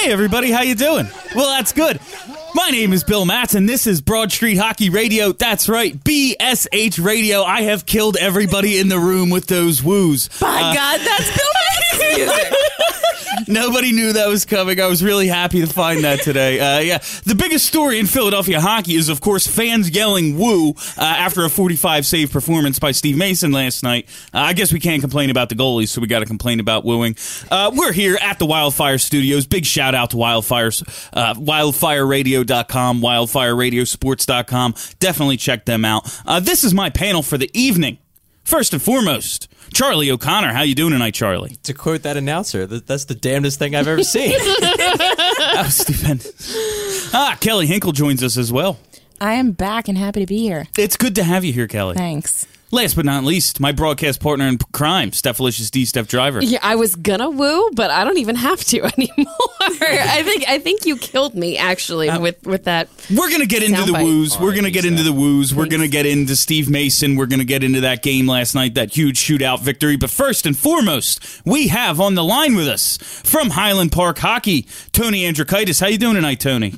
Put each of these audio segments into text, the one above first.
Hey everybody, how you doing? Well, that's good. My name is Bill Matz, and this is Broad Street Hockey Radio. That's right, BSH Radio. I have killed everybody in the room with those woos. By Uh, God, that's Bill Mack's music. Nobody knew that was coming. I was really happy to find that today. Uh, yeah, the biggest story in Philadelphia hockey is, of course, fans yelling "woo" uh, after a 45 save performance by Steve Mason last night. Uh, I guess we can't complain about the goalies, so we got to complain about wooing. Uh, we're here at the Wildfire Studios. Big shout out to Wildfires, uh, WildfireRadio.com, WildfireRadioSports.com. Definitely check them out. Uh, this is my panel for the evening. First and foremost, Charlie O'Connor. How you doing tonight, Charlie? To quote that announcer, that's the damnedest thing I've ever seen. That was stupendous. Ah, Kelly Hinkle joins us as well. I am back and happy to be here. It's good to have you here, Kelly. Thanks. Last but not least, my broadcast partner in crime, Stephalicious D. Steph Driver. Yeah, I was gonna woo, but I don't even have to anymore. I think I think you killed me actually uh, with with that. We're gonna get into the Soundbite. woos. We're gonna get into the woos. We're gonna get into Steve Mason. We're gonna get into that game last night, that huge shootout victory. But first and foremost, we have on the line with us from Highland Park Hockey, Tony Andrikaitis. How you doing tonight, Tony?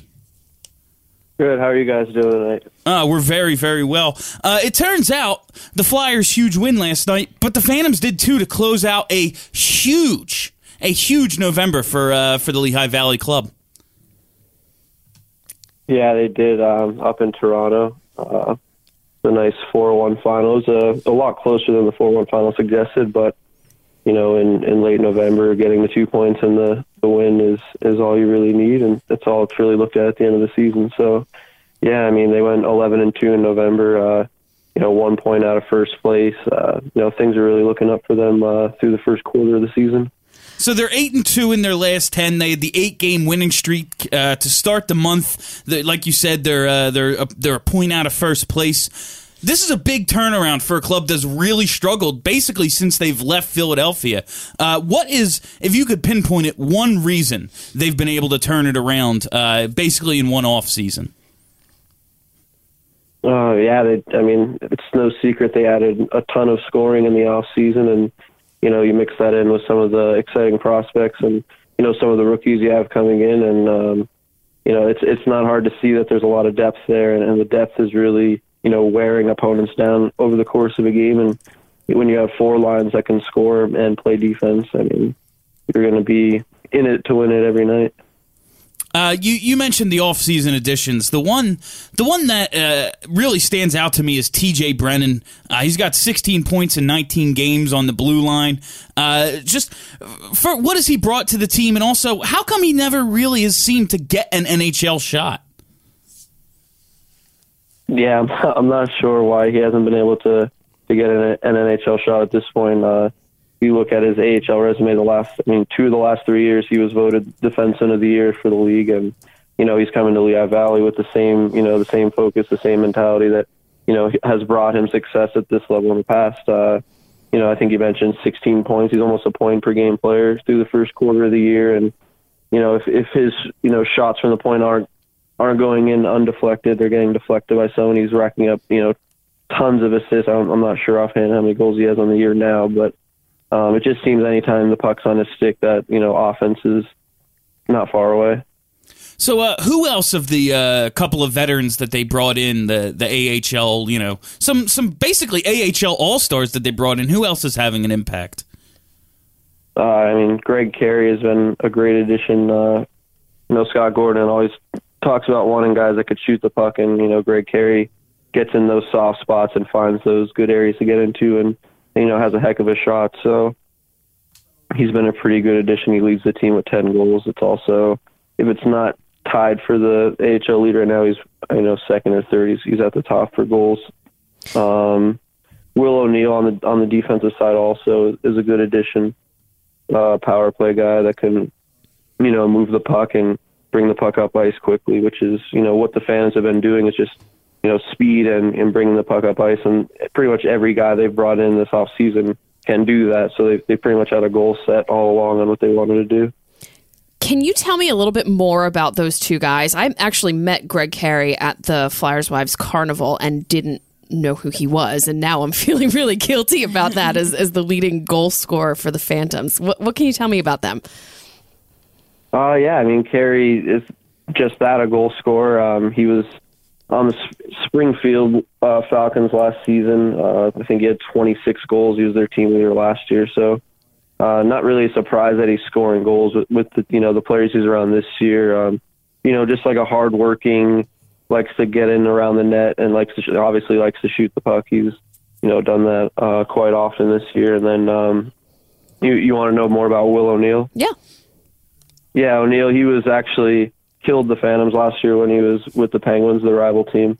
Good. How are you guys doing tonight? Uh, we're very, very well. Uh, it turns out the Flyers' huge win last night, but the Phantoms did too to close out a huge, a huge November for uh, for the Lehigh Valley Club. Yeah, they did um, up in Toronto. Uh, the nice four-one final. It was a, a lot closer than the four-one final suggested, but you know, in, in late November, getting the two points and the, the win is is all you really need, and that's all it's really looked at at the end of the season. So, yeah, I mean, they went eleven and two in November. Uh, you know, one point out of first place. Uh, you know, things are really looking up for them uh, through the first quarter of the season. So they're eight and two in their last ten. They had the eight game winning streak uh, to start the month. The, like you said, they're uh, they're a, they're a point out of first place. This is a big turnaround for a club that's really struggled basically since they've left Philadelphia. Uh, what is, if you could pinpoint it, one reason they've been able to turn it around uh, basically in one off season? Oh yeah, they, I mean it's no secret they added a ton of scoring in the off season, and you know you mix that in with some of the exciting prospects and you know some of the rookies you have coming in, and um, you know it's it's not hard to see that there's a lot of depth there, and, and the depth is really you know wearing opponents down over the course of a game, and when you have four lines that can score and play defense, I mean you're going to be in it to win it every night. Uh, you you mentioned the off-season additions. The one the one that uh, really stands out to me is T.J. Brennan. Uh, he's got 16 points in 19 games on the blue line. Uh, just for what has he brought to the team, and also how come he never really has seemed to get an NHL shot? Yeah, I'm, I'm not sure why he hasn't been able to to get an, an NHL shot at this point. Uh, you look at his AHL resume, the last, I mean, two of the last three years, he was voted defenseman of the year for the league, and you know he's coming to Lehigh Valley with the same, you know, the same focus, the same mentality that you know has brought him success at this level in the past. Uh, you know, I think you mentioned 16 points. He's almost a point per game player through the first quarter of the year, and you know if if his you know shots from the point aren't aren't going in undeflected, they're getting deflected by someone. He's racking up you know tons of assists. I'm, I'm not sure offhand how many goals he has on the year now, but um, it just seems anytime the puck's on his stick that you know offense is not far away. So, uh, who else of the uh, couple of veterans that they brought in the the AHL? You know, some some basically AHL all stars that they brought in. Who else is having an impact? Uh, I mean, Greg Carey has been a great addition. Uh, you know, Scott Gordon always talks about wanting guys that could shoot the puck, and you know, Greg Carey gets in those soft spots and finds those good areas to get into, and you know, has a heck of a shot. So he's been a pretty good addition. He leads the team with ten goals. It's also if it's not tied for the AHL lead right now, he's you know second or third. He's, he's at the top for goals. Um, Will O'Neill on the on the defensive side also is a good addition. Uh, power play guy that can, you know, move the puck and bring the puck up ice quickly, which is you know what the fans have been doing is just you know speed and, and bringing the puck up ice, and pretty much every guy they've brought in this off season can do that. So they they pretty much had a goal set all along on what they wanted to do. Can you tell me a little bit more about those two guys? I actually met Greg Carey at the Flyers Wives Carnival and didn't know who he was, and now I'm feeling really guilty about that as, as the leading goal scorer for the Phantoms. What, what can you tell me about them? Uh, yeah, I mean, Carey is just that a goal scorer. Um, he was on the Springfield uh, Falcons last season. Uh, I think he had 26 goals. He was their team leader last year, so uh, not really a surprise that he's scoring goals with, with the you know the players he's around this year. Um, you know, just like a hardworking, likes to get in around the net and likes to sh- obviously likes to shoot the puck. He's you know done that uh, quite often this year. And then um, you you want to know more about Will O'Neill? Yeah. Yeah, O'Neill. He was actually killed the Phantoms last year when he was with the Penguins, the rival team.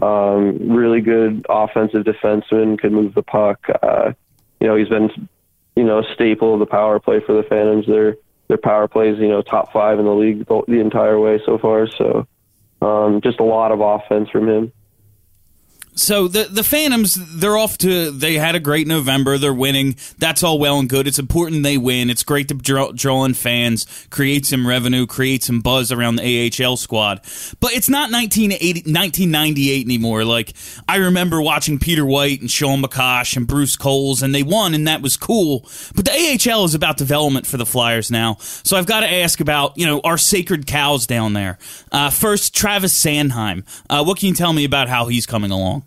Um, really good offensive defenseman, could move the puck. Uh, you know, he's been, you know, a staple of the power play for the Phantoms. Their their power plays, you know, top five in the league the, the entire way so far. So, um, just a lot of offense from him. So the the Phantoms, they're off to. They had a great November. They're winning. That's all well and good. It's important they win. It's great to draw, draw in fans, create some revenue, create some buzz around the AHL squad. But it's not 1980, 1998 anymore. Like I remember watching Peter White and Sean McCosh and Bruce Coles, and they won, and that was cool. But the AHL is about development for the Flyers now. So I've got to ask about you know our sacred cows down there. Uh, first, Travis Sanheim. Uh, what can you tell me about how he's coming along?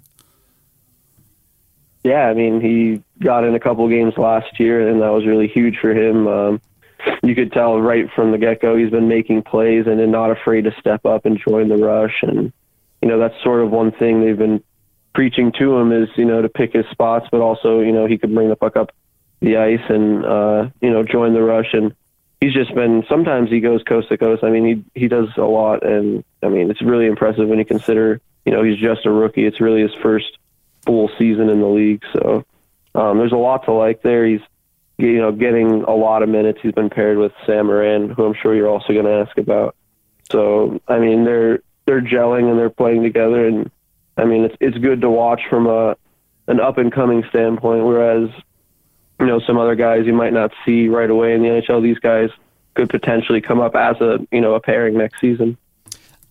Yeah, I mean, he got in a couple games last year, and that was really huge for him. Um, you could tell right from the get go he's been making plays and not afraid to step up and join the rush. And you know, that's sort of one thing they've been preaching to him is you know to pick his spots, but also you know he could bring the puck up the ice and uh, you know join the rush. And he's just been. Sometimes he goes coast to coast. I mean, he he does a lot, and I mean it's really impressive when you consider you know he's just a rookie. It's really his first full season in the league. So um, there's a lot to like there. He's you know getting a lot of minutes. He's been paired with Sam Morin, who I'm sure you're also going to ask about. So I mean they're they're gelling and they're playing together, and I mean it's it's good to watch from a an up and coming standpoint. Whereas you know some other guys you might not see right away in the NHL, these guys could potentially come up as a you know a pairing next season.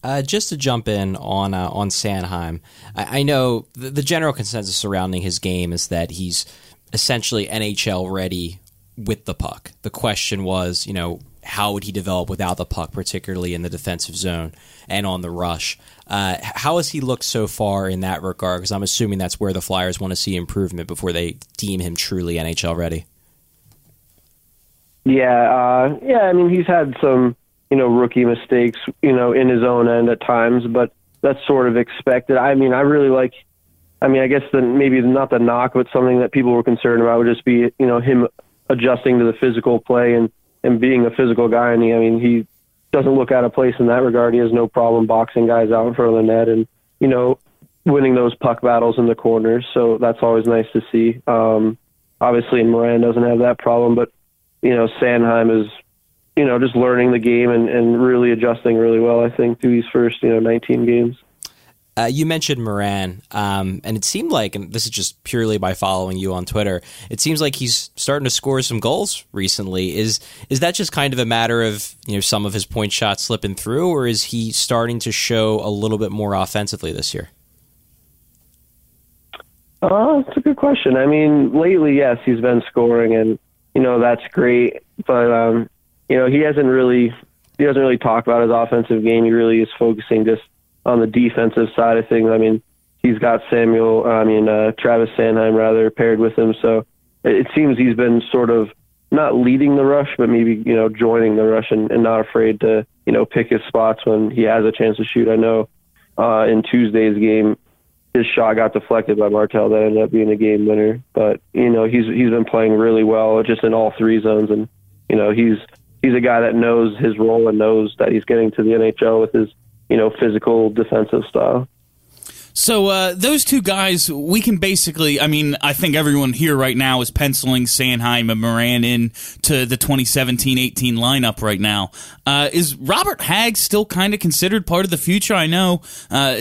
Uh, just to jump in on uh, on Sanheim, I, I know the, the, general consensus surrounding his game is that he's essentially NHL ready with the puck. The question was, you know, how would he develop without the puck, particularly in the defensive zone and on the rush? Uh, how has he looked so far in that regard? Because I'm assuming that's where the Flyers want to see improvement before they deem him truly NHL ready. Yeah, uh, yeah. I mean, he's had some you know, rookie mistakes, you know, in his own end at times, but that's sort of expected. I mean, I really like, I mean, I guess the, maybe not the knock, but something that people were concerned about would just be, you know, him adjusting to the physical play and, and being a physical guy. And he, I mean, he doesn't look out of place in that regard. He has no problem boxing guys out in front of the net. And, you know, winning those puck battles in the corners. So that's always nice to see. Um, obviously, Morin doesn't have that problem, but you know, Sanheim is you know just learning the game and, and really adjusting really well. I think through these first you know 19 games. Uh, you mentioned Morin, um, and it seemed like, and this is just purely by following you on Twitter, it seems like he's starting to score some goals recently. Is is that just kind of a matter of you know some of his point shots slipping through, or is he starting to show a little bit more offensively this year? Uh, that's a good question. I mean, lately, yes, he's been scoring, and you know that's great. But um, you know, he hasn't really he doesn't really talk about his offensive game. He really is focusing just on the defensive side of things. I mean, he's got Samuel, I mean uh, Travis Sanheim rather paired with him, so it seems he's been sort of not leading the rush, but maybe you know joining the rush and, and not afraid to you know pick his spots when he has a chance to shoot. I know uh, in Tuesday's game his shot got deflected by Martel. That ended up being a game winner. But you know, he's he's been playing really well, just in all three zones, and you know, he's he's a guy that knows his role and knows that he's getting to the NHL with his you know physical defensive style. So uh, those two guys, we can basically. I mean, I think everyone here right now is penciling Sanheim and Morin in to the 2017-18 lineup right now. Uh, is Robert Hagg still kind of considered part of the future? I know uh,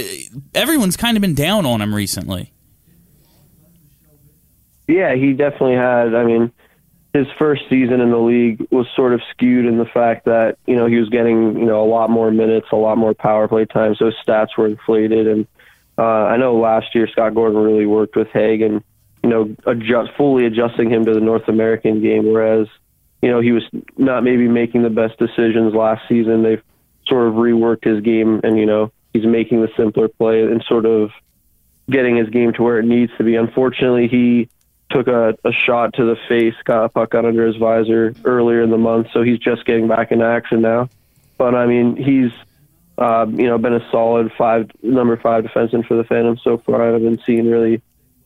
everyone's kind of been down on him recently. Yeah, he definitely had. I mean, his first season in the league was sort of skewed in the fact that you know he was getting you know a lot more minutes, a lot more power play time, so his stats were inflated and uh, I know last year Scott Gordon really worked with Hagg and you know adjust fully adjusting him to the North American game, whereas you know he was not maybe making the best decisions last season. They've sort of reworked his game, and you know he's making the simpler play and sort of getting his game to where it needs to be. Unfortunately, he took a, a shot to the face, got a puck got under his visor earlier in the month, so he's just getting back into action now. But I mean, he's uh, you know, been a solid five number five defenseman for the Phantom so far. I haven't seen really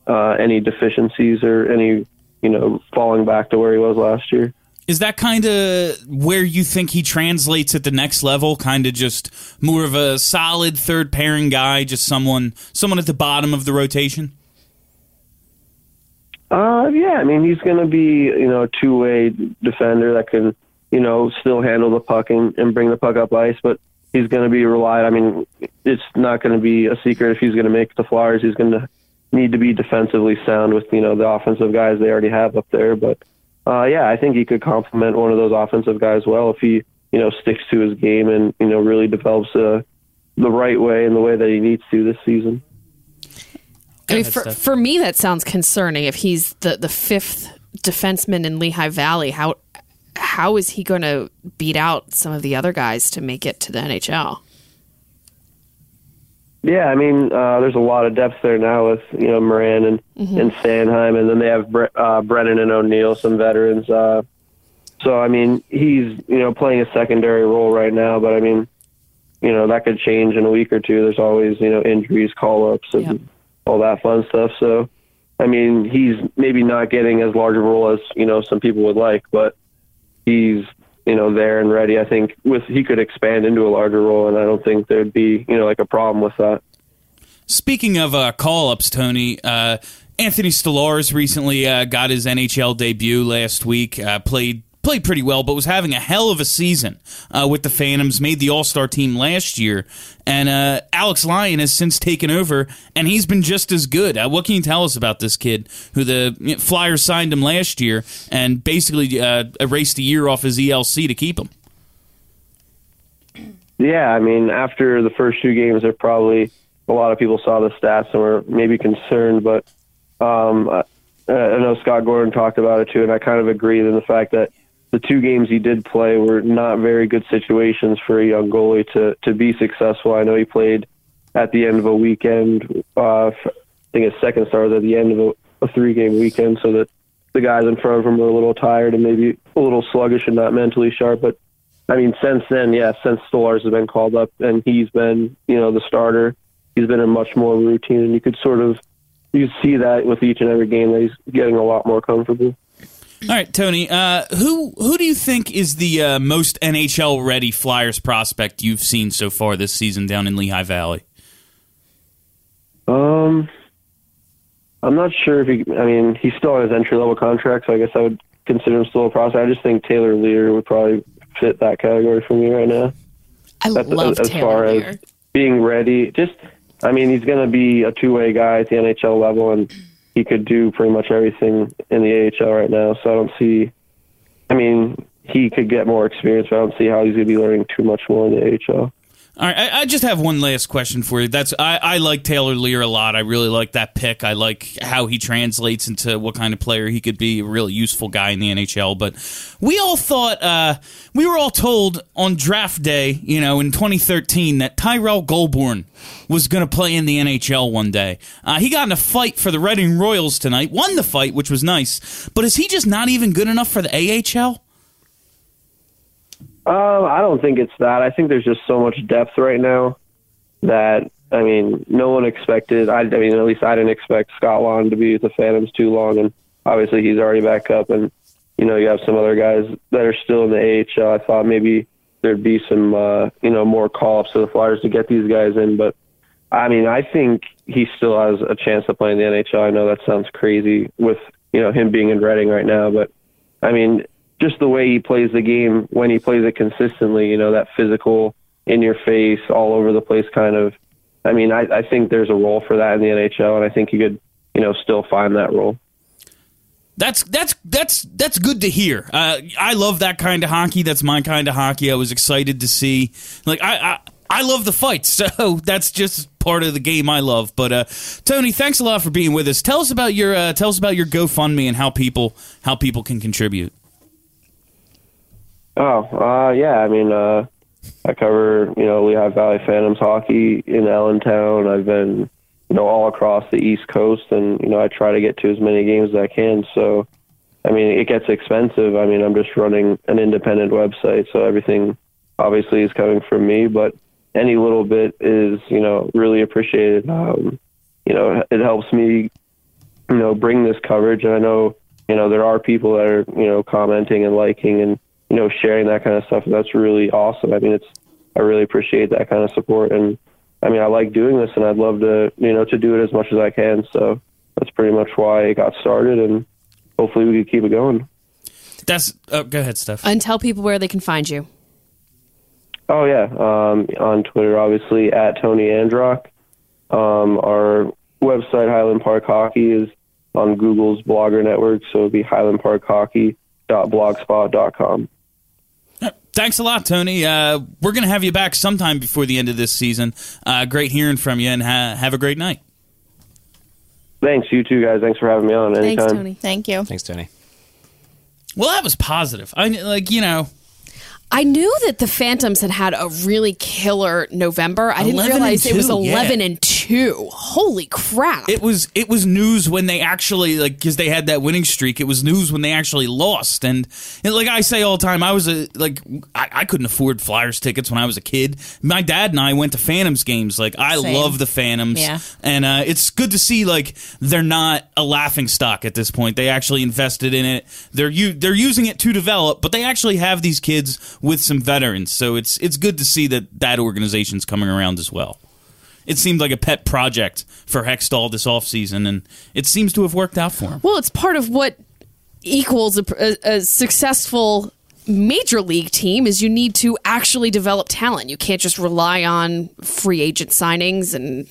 uh, any deficiencies or any you know falling back to where he was last year. Is that kind of where you think he translates at the next level? Kind of just more of a solid third pairing guy, just someone someone at the bottom of the rotation. Uh, yeah, I mean he's going to be you know a two way defender that can you know still handle the puck and, and bring the puck up ice, but he's going to be relied. I mean, it's not going to be a secret if he's going to make the Flyers. He's going to need to be defensively sound with you know the offensive guys they already have up there. But uh, yeah, I think he could complement one of those offensive guys well if he you know sticks to his game and you know really develops uh, the right way and the way that he needs to this season. I mean, for, for me, that sounds concerning. If he's the, the fifth defenseman in Lehigh Valley, how how is he going to beat out some of the other guys to make it to the NHL? Yeah, I mean, uh, there's a lot of depth there now with you know Morin and Mhm. and Sanheim, and then they have Bre- uh, Brennan and O'Neill, some veterans. Uh, so I mean, he's you know playing a secondary role right now, but I mean, you know that could change in a week or two. There's always you know injuries, call ups, and all that fun stuff. So, I mean, he's maybe not getting as large a role as you know some people would like, but he's you know there and ready. I think with he could expand into a larger role, and I don't think there'd be you know like a problem with that. Speaking of uh, call ups, Tony, uh, Anthony Stolarz recently uh, got his NHL debut last week. Uh, played played pretty well, but was having a hell of a season uh, with the Phantoms. Made the All Star team last year, and uh, Alex Lyon has since taken over, and he's been just as good. Uh, what can you tell us about this kid, who the Flyers signed him last year and basically uh, erased a year off his ELC to keep him? Yeah, I mean, after the first two games, there probably a lot of people saw the stats and were maybe concerned, but um, I, I know Scott Gordon talked about it too, and I kind of agree in the fact that the two games he did play were not very good situations for a young goalie to to be successful. I know he played at the end of a weekend. Uh, I think his second start was at the end of a, a three game weekend, so that the guys in front of him were a little tired and maybe a little sluggish and not mentally sharp. But I mean, since then, yeah, since Stolarz has been called up and he's been, you know, the starter, he's been in much more routine, and you could sort of you see that with each and every game that he's getting a lot more comfortable. All right, Tony. Uh, who who do you think is the uh, most NHL ready Flyers prospect you've seen so far this season down in Lehigh Valley? Um, I'm not sure if he. I mean, he's still on his entry level contract, so I guess I would consider him still a prospect. I just think Taylor Leier would probably fit that category for me right now. I That's- love as Taylor far Leier. as being ready. Just, I mean, he's going to be a two way guy at the NHL level, and he could do pretty much everything in the AHL right now. So I don't see. I mean, he could get more experience, but I don't see how he's going to be learning too much more in the AHL. All right, I, I just have one last question for you. That's I, I like Taylor Leier a lot. I really like that pick. I like how he translates into what kind of player he could be. A really useful guy in the NHL. But we all thought uh, we were all told on draft day, you know, in 2013, that Tyrell Goulbourne was going to play in the NHL one day. Uh, he got in a fight for the Reading Royals tonight. Won the fight, which was nice. But is he just not even good enough for the AHL? Um, I don't think it's that. I think there's just so much depth right now that I mean, no one expected. I, I mean, at least I didn't expect Scott Laughton to be with the Phantoms too long, and obviously he's already back up. And you know, you have some other guys that are still in the AHL. I thought maybe there'd be some, uh, you know, more call ups to the Flyers to get these guys in, but I mean, I think he still has a chance to play in the NHL. I know that sounds crazy with you know him being in Reading right now, but I mean, just the way he plays the game when he plays it consistently, you know, that physical, in your face, all over the place kind of. I mean, I, I think there's a role for that in the NHL, and I think he could, you know, still find that role. That's that's that's that's good to hear. Uh, I love that kind of hockey. That's my kind of hockey. I was excited to see. Like I, I I love the fights, so that's just part of the game I love. But uh, Tony, thanks a lot for being with us. Tell us about your uh, tell us about your GoFundMe and how people how people can contribute. Oh, uh, yeah. I mean, uh, I cover, you know, Lehigh Valley Phantoms hockey in Allentown. I've been, you know, all across the East Coast, and you know, I try to get to as many games as I can. So, I mean, it gets expensive. I mean, I'm just running an independent website, so everything obviously is coming from me. But any little bit is, you know, really appreciated. Um, you know, it helps me, you know, bring this coverage. And I know, you know, there are people that are, you know, commenting and liking and you know, sharing that kind of stuff. That's really awesome. I mean, it's, I really appreciate that kind of support. And I mean, I like doing this and I'd love to, you know, to do it as much as I can. So that's pretty much why it got started and hopefully we can keep it going. That's uh, go ahead, Steph. And tell people where they can find you. Oh yeah. Um, on Twitter, obviously at Tony Androck. Um, our website, Highland Park Hockey is on Google's blogger network. So it'd be highlandparkhockey.blogspot.com. Thanks a lot, Tony. Uh, we're going to have you back sometime before the end of this season. Uh, great hearing from you, and ha- have a great night. Thanks, you too, guys. Thanks for having me on. Anytime. Thanks, Tony. Thank you. Thanks, Tony. Well, that was positive. I like you know. I knew that the Phantoms had had a really killer November. I didn't realize and it was two, yeah. 11 and 2. Holy crap. It was it was news when they actually like because they had that winning streak. It was news when they actually lost, and, and like I say all the time, I was a like I, I couldn't afford Flyers tickets when I was a kid. My dad and I went to Phantoms games. Like I Same. love the Phantoms, Yeah. and uh, it's good to see like they're not a laughing stock at this point. They actually invested in it. They're u- they're using it to develop, but they actually have these kids with some veterans. So it's it's good to see that that organization's coming around as well. It seemed like a pet project for Hextall this offseason, and it seems to have worked out for him. Well, it's part of what equals a, a, a successful major league team is you need to actually develop talent. You can't just rely on free agent signings and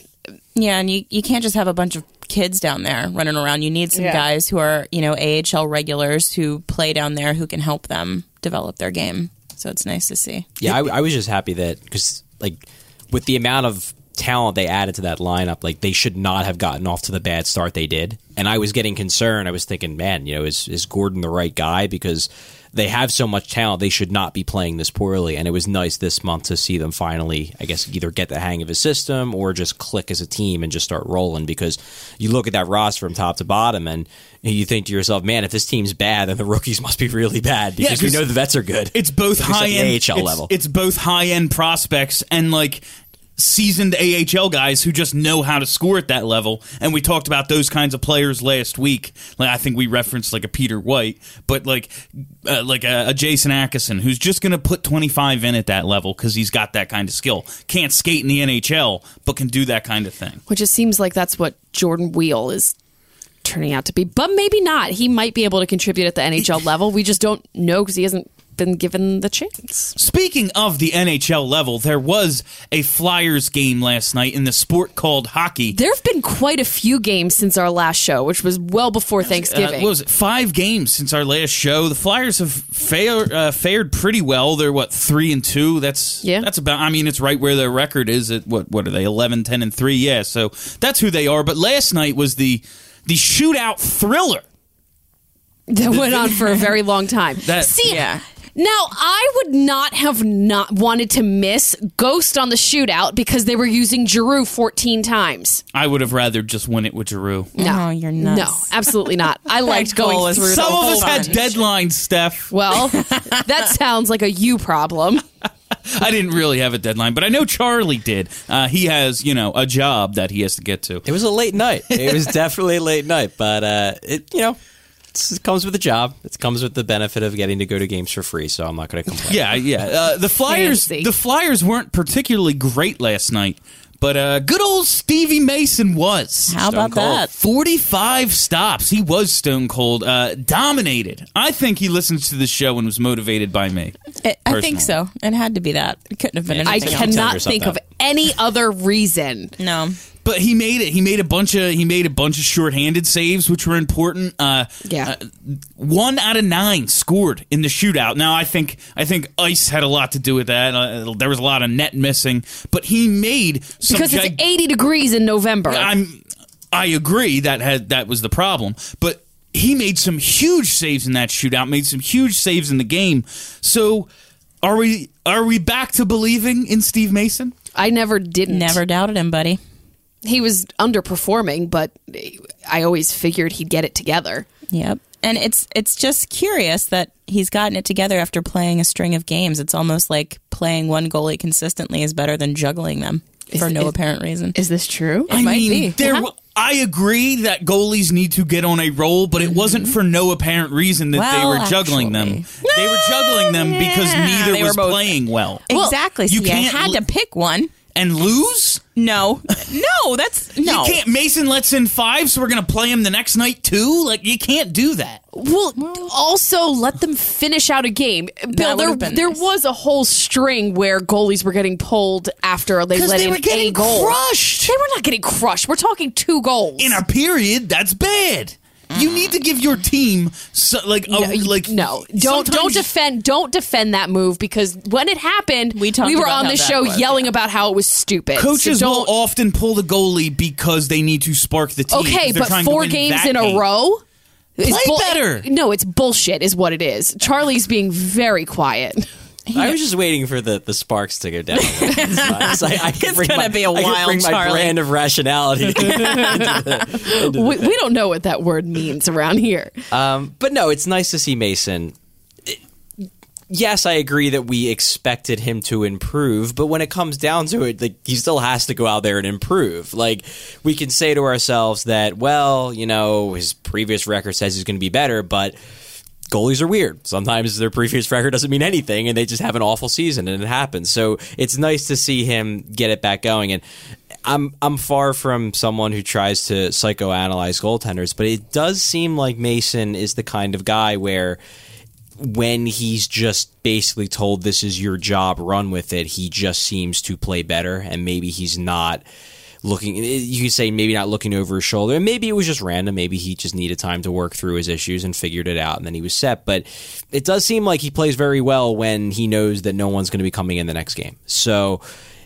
Yeah, and you, you can't just have a bunch of kids down there running around. You need some Yeah. guys who are, you know, AHL regulars who play down there who can help them develop their game. So it's nice to see. Yeah, I, I was just happy that because like with the amount of talent they added to that lineup, like they should not have gotten off to the bad start they did. And I was getting concerned. I was thinking, man, you know, is is Gordon the right guy? Because they have so much talent, they should not be playing this poorly. And it was nice this month to see them finally, I guess, either get the hang of his system or just click as a team and just start rolling. Because you look at that roster from top to bottom and you think to yourself, man, if this team's bad, then the rookies must be really bad because we 'cause know the vets are good. It's both At least at high end AHL level. It's both high end prospects and like seasoned AHL guys who just know how to score at that level. And we talked about those kinds of players last week. Like I think we referenced like a Peter White, but like uh, like a, a Jason Atkinson who's just going to put 25 in at that level because he's got that kind of skill. Can't skate in the NHL, but can do that kind of thing. which it seems like that's what Jordan Weal is turning out to be, but maybe not. He might be able to contribute at the NHL level. We just don't know because he hasn't been given the chance. Speaking of the NHL level, there was a Flyers game last night in the sport called hockey. There have been quite a few games since our last show, which was well before Uh, Thanksgiving. what was it? Five games since our last show. The Flyers have fared uh, fared pretty well. They're what three and two. That's Yeah. That's about. I mean, it's right where their record is. At what what are they? 11, 10, and three. Yeah. So that's who they are. But last night was the the shootout thriller. that went on for a very long time. That- See, Yeah. Now I would not have not wanted to miss Ghost on the shootout because they were using Giroux 14 times. I would have rather just win it with Giroux. No, Oh, you're nuts. No, absolutely not. I liked goal going is through Some the of whole us had bunch. deadlines, Steph. Well, that sounds like a you problem. I didn't really have a deadline, but I know Charlie did. Uh, he has, you know, a job that he has to get to. It was a late night. It was definitely a late night, but uh, it you know it's, it comes with the job. It comes with the benefit of getting to go to games for free. So I'm not going to complain. Yeah, yeah. Uh, the Flyers, Fancy. the Flyers weren't particularly great last night, but uh, good old Stevie Mason was. How about that? Forty-five stops. He was stone cold. Uh, dominated. I think he listens to the show and was motivated by me. It, I think so. It had to be that. It couldn't have been I anything else. tell cannot yourself think of any other reason. No. But he made it. He made a bunch of. He made a bunch of shorthanded saves, which were important. Uh, Yeah. uh, one out of nine scored in the shootout. Now I think I think ice had a lot to do with that. Uh, there was a lot of net missing, but he made some Because it's gig- 80 degrees in November. I'm I agree that had that was the problem, but he made some huge saves in that shootout, made some huge saves in the game. So are we are we back to believing in Steve Mason? I never didn't. Never doubted him, buddy. He was underperforming, but I always figured he'd get it together. Yep. And it's it's just curious that he's gotten it together after playing a string of games. It's almost like playing one goalie consistently is better than juggling them for no is- apparent reason. Is this true? I might mean, be. there. Yeah. I agree that goalies need to get on a roll, but it wasn't mm-hmm. for no apparent reason that they Well, were juggling them. actually. They were juggling them because neither they were was both- playing well. exactly. you So you can't had to pick one. And lose? No. No, that's no. You can't. Mason lets in five, so we're going to play him the next night too. Like you can't do that. Well, also let them finish out a game. Bill, there, there nice. was a whole string where goalies were getting pulled after they let they in were getting a goal. crushed. They were not getting crushed. We're talking two goals. in a period, that's bad. You need to give your team so, like a, no, like no, don't don't defend don't defend that move because when it happened, We talked were on the show was, yelling yeah. about how it was stupid. Coaches so will don't, often pull the goalie because they need to spark the team. Okay, but four games that in a row. is Play better. No, it's bullshit, is what it is. Charlie's being very quiet. I was just waiting for the, the sparks to go down. It's I, could It's gonna my, be a while, bring my Charlie. brand of rationality. into the- into the- we, we don't know what that word means around here. Um, but no, it's nice to see Mason. It- Yes, I agree that we expected him to improve, but when it comes down to it, like he still has to go out there and improve. Like we can say to ourselves that, well, you know, his previous record says he's going to be better, but goalies are weird. Sometimes their previous record doesn't mean anything, and they just have an awful season, and it happens. So it's nice to see him get it back going. And I'm I'm far from someone who tries to psychoanalyze goaltenders, but it does seem like Mason is the kind of guy where when he's just basically told this is your job, run with it, he just seems to play better, and maybe he's not looking. You could say maybe not looking over his shoulder, and maybe it was just random. Maybe he just needed time to work through his issues and figured it out, and then he was set. But it does seem like he plays very well when he knows that no one's going to be coming in the next game. So.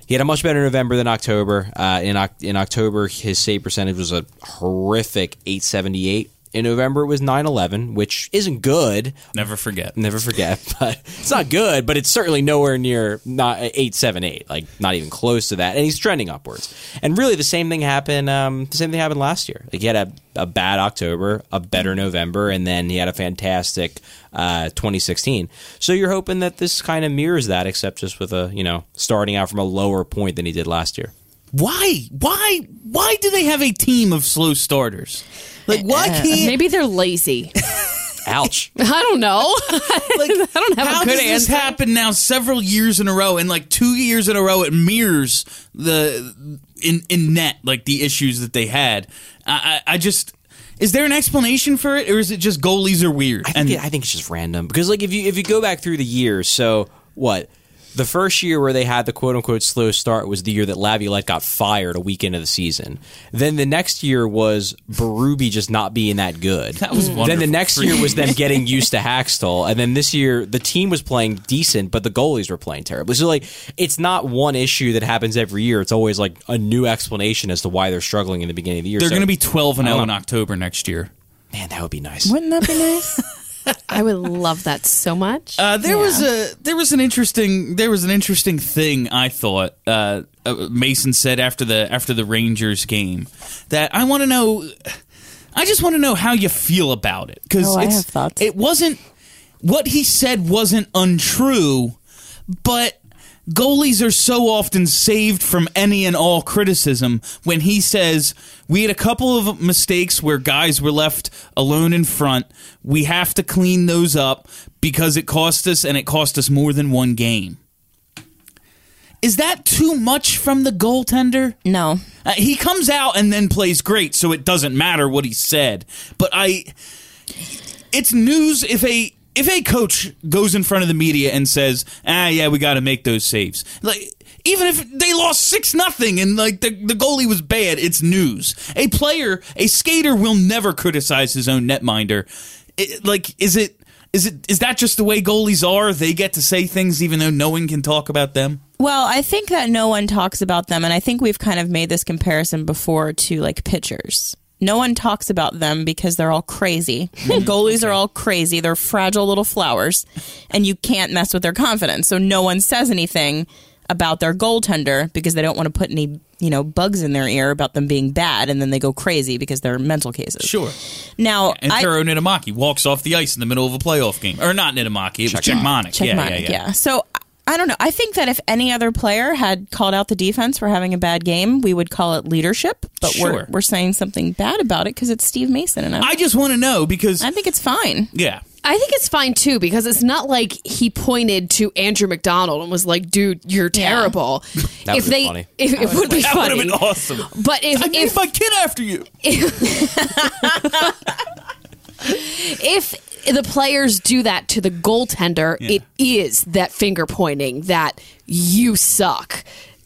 He had a much better November than October. Uh, in in October, his save percentage was a horrific 878. In November, it was 911, which isn't good. Never forget. Never forget, but it's not good, but it's certainly nowhere near not 878, like not even close to that. And he's trending upwards. And really, the same thing happened. Um, the same thing happened last year. Like he had a, a bad October, a better November, and then he had a fantastic uh, 2016. So you're hoping that this kind of mirrors that, except just with a you know starting out from a lower point than he did last year. Why? Why? Why do they have a team of slow starters? Like why Uh, can't Maybe they're lazy. Ouch. I don't know. like I don't have how a good does this answer. happen now several years in a row and like two years in a row it mirrors the in in net like the issues that they had I I, I just Is there an explanation for it, or is it just goalies are weird? I think, it- I think it's just random because like if you if you go back through the years, so what the first year where they had the quote unquote slow start was the year that Laviolette got fired a week into the season. Then the next year was Berube just not being that good. That was wonderful. Then the next year was them getting used to Hextall, and then this year the team was playing decent, but the goalies were playing terribly. So like it's not one issue that happens every year. It's always like a new explanation as to why they're struggling in the beginning of the year. They're So- going to be 12 and 0 in. October next year. man, that would be nice. Wouldn't that be nice? I would love that so much. Uh, there was a there was an interesting there was an interesting thing I thought uh, uh, Mason said after the after the Rangers game that I want to know. I just want to know how you feel about it because Oh, I have thoughts. it wasn't what he said wasn't untrue, but goalies are so often saved from any and all criticism when he says we had a couple of mistakes where guys were left alone in front we have to clean those up because it cost us and it cost us more than one game is that too much from the goaltender no. uh, he comes out and then plays great, so it doesn't matter what he said. But I, it's news if a if a coach goes in front of the media and says, "Ah, yeah, we got to make those saves." Like even if they lost six nothing and like the the goalie was bad, it's news. A player, a skater, will never criticize his own netminder. It, like, is it? Is it is that just the way goalies are? They get to say things even though no one can talk about them. Well, I think that no one talks about them, and I think we've kind of made this comparison before to like pitchers. No one talks about them because they're all crazy. Mm-hmm. And goalies are all crazy. They're fragile little flowers, and you can't mess with their confidence. So no one says anything about their goaltender because they don't want to put any you know bugs in their ear about them being bad, and then they go crazy because they're mental cases. Sure. Now, And I, Taro Niittymaki walks off the ice in the middle of a playoff game. Or not Niittymaki, it was Cechmanek. Check yeah, yeah, yeah, yeah, So I don't know. I think that if any other player had called out the defense for having a bad game, we would call it leadership. But Sure. we're we're saying something bad about it because it's Steve Mason, and I, I just want to know because, I think it's fine. yeah. I think it's fine too because it's not like he pointed to Andrew MacDonald and was like, "Dude, you're Yeah. terrible." That if would've they, been funny. if, it would be That would funny. have been awesome. But if I named if my kid after you. if the players do that to the goaltender, it is that finger pointing that you suck.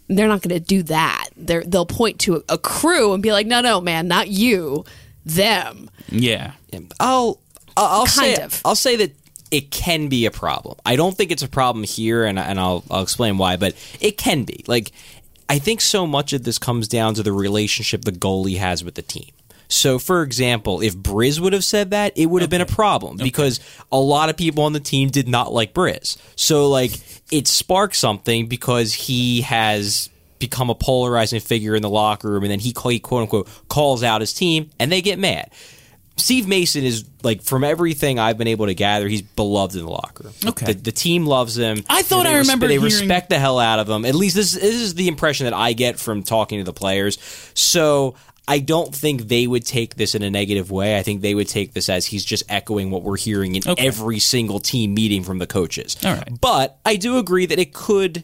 They're not going to do that. They're, they'll point to a, a crew and be like, "No, no, man, not you, them." Yeah. I'll I'll, I'll say of. I'll say that it can be a problem. I don't think it's a problem here, and and I'll I'll explain why. But it can be. Like I think so much of this comes down to the relationship the goalie has with the team. So, for example, if Briz would have said that, it would have been a problem because a lot of people on the team did not like Briz. So, like, it sparked something because he has become a polarizing figure in the locker room, and then he, he quote unquote calls out his team, and they get mad. Steve Mason is like from everything I've been able to gather, he's beloved in the locker room. Okay. the, the team loves him. I thought I remember they hearing- respect the hell out of him. At least this, this is the impression that I get from talking to the players. So I don't think they would take this in a negative way. I think they would take this as he's just echoing what we're hearing in Okay. every single team meeting from the coaches. All right. But I do agree that it could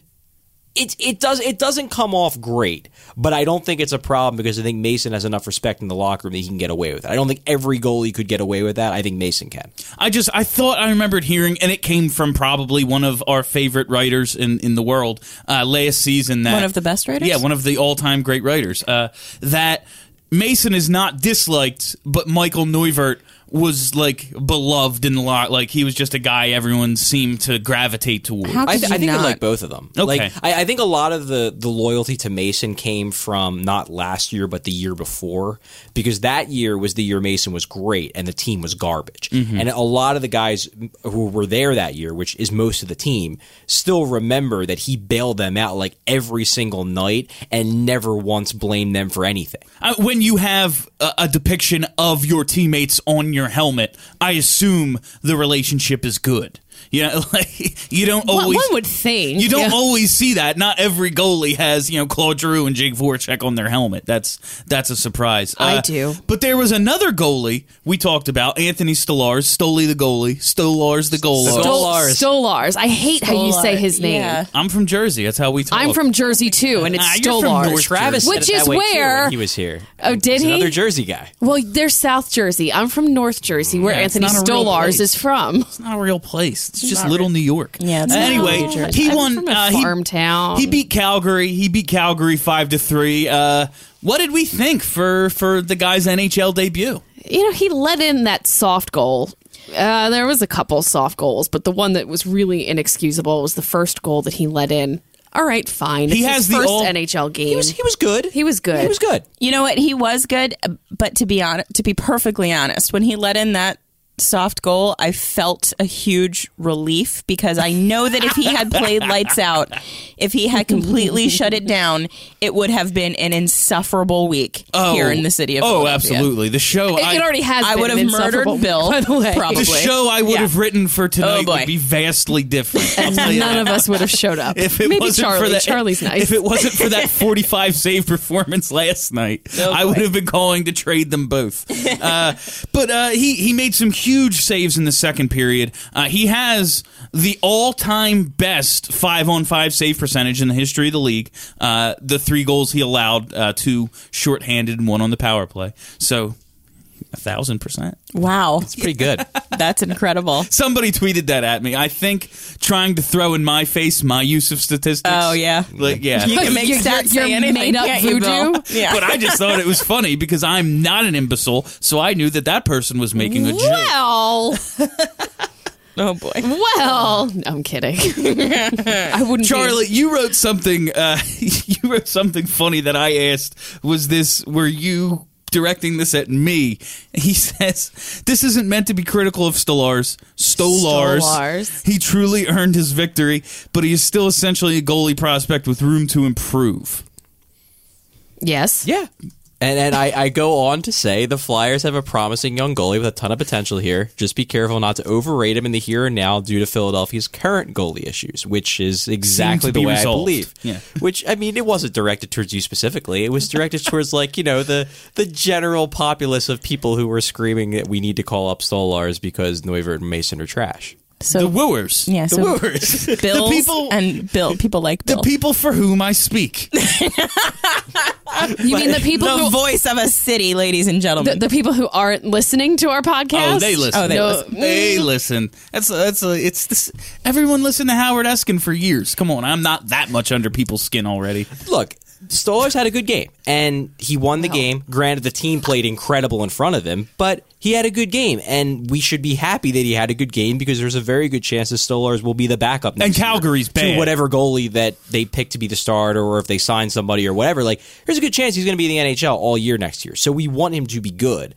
it it does it doesn't come off great, but I don't think it's a problem because I think Mason has enough respect in the locker room that he can get away with it. I don't think every goalie could get away with that. I think Mason can. I just I thought I remembered hearing, and it came from probably one of our favorite writers in, in the world, uh, last season. That One of the best writers? Yeah, one of the all time great writers. Uh, that Mason is not disliked, but Michael Neuvirth was like beloved in the lot. Like he was just a guy everyone seemed to gravitate toward. How I, th- you I think not? I like both of them. Okay. Like I, I think a lot of the the loyalty to Mason came from not last year but the year before because that year was the year Mason was great and the team was garbage. Mm-hmm. And a lot of the guys who were there that year, which is most of the team, still remember that he bailed them out like every single night and never once blamed them for anything. Uh, when you have a, a depiction of your teammates on your helmet, I assume the relationship is good. You know, like you don't One- always one would think, you don't yeah. always see that. Not every goalie has you know Claude Giroux and Jake Voracek on their helmet. That's that's a surprise. Uh, I do. But there was another goalie we talked about, Anthony Stolarz, Stoli the goalie, Stolarz the goalie. Stol- Stolarz. I hate how you say his name. Yeah. I'm from Jersey. That's how we talk. I'm from Jersey too, and it's Ah, you're from Stolarz. North Travis, which said it is that way, too, where he was here. Oh, did He's he? Another Jersey guy. Well, they're South Jersey. I'm from North Jersey, where Yeah, Anthony not a real Stolarz is from. It's not a real place. It's just not little New York. Yeah, it's not Anyway, New Jersey. he I'm won. from a uh, he- farm town. He beat Calgary. He beat Calgary five to three. Uh, what did we think for for the guy's NHL debut? you know, he let in that soft goal. Uh, there was a couple soft goals, but the one that was really inexcusable was the first goal that he let in. All right, fine. He It's has his the first all- NHL game. He was he was good. He was good. He was good. You know what? He was good, but to be honest, to be perfectly honest, when he let in that soft goal, I felt a huge relief because I know that if he had played lights out, if he had completely shut it down, it would have been an insufferable week here in the city of oh, Philadelphia. absolutely. The show. It, I, it already has. I been would have murdered Bill, By the way, probably. the show I would Yeah. have written for tonight Oh, would be vastly different. I'll tell you none of us would have showed up. If it Maybe wasn't Charlie. for that, Charlie's nice. If it wasn't for that 45 save performance last night, Oh, I would have been calling to trade them both. Uh, but uh, he he made some huge saves in the second period. Uh, he has the all time best five on five save percentage in the history of the league. Uh, the three goals he allowed, uh, two shorthanded and one on the power play. So. A thousand percent. Wow, It's pretty good. that's incredible. Somebody tweeted that at me. I think trying to throw in my face my use of statistics. Oh yeah, Like, yeah. You can make Your- stats your say anything. made-up can't you, Bill? voodoo? Yeah, but I just thought it was funny because I'm not an imbecile, so I knew that that person was making a joke. well, oh boy. well. No, I'm kidding. I wouldn't. be- Charlie, you wrote something. Uh, you wrote something funny that I asked. Was this? Were you directing this at me? He says this isn't meant to be critical of Stolarz. Stolarz. Stolarz. He truly earned his victory, but he is still essentially a goalie prospect with room to improve. yes. Yeah. And and I, I go on to say the Flyers have a promising young goalie with a ton of potential here. Just be careful not to overrate him in the here and now due to Philadelphia's current goalie issues, which is exactly the way resolved. I believe. Yeah. Which I mean, it wasn't directed towards you specifically. It was directed towards like you know the the general populace of people who were screaming that we need to call up Stolarz because Neuvirth and Mason are trash. So the wooers. yeah, the so wooers. Bills the people. and Bill people like the people for whom I speak. You mean the people the who voice of a city, ladies and gentlemen. the people who aren't listening to our podcast? Oh, they listen. Oh, they No, listen. They listen. That's that's a, it's this. Everyone listened to Howard Eskin for years. Come on, I'm not that much under people's skin already. Look, Stolarz had a good game, and he won the game. Granted, the team played incredible in front of him, but he had a good game, and we should be happy that he had a good game because there's a very good chance that Stolarz will be the backup next And Calgary's to bad. whatever goalie that they pick to be the starter, or if they sign somebody or whatever. Like, there's a good chance he's going to be in the NHL all year next year. So we want him to be good.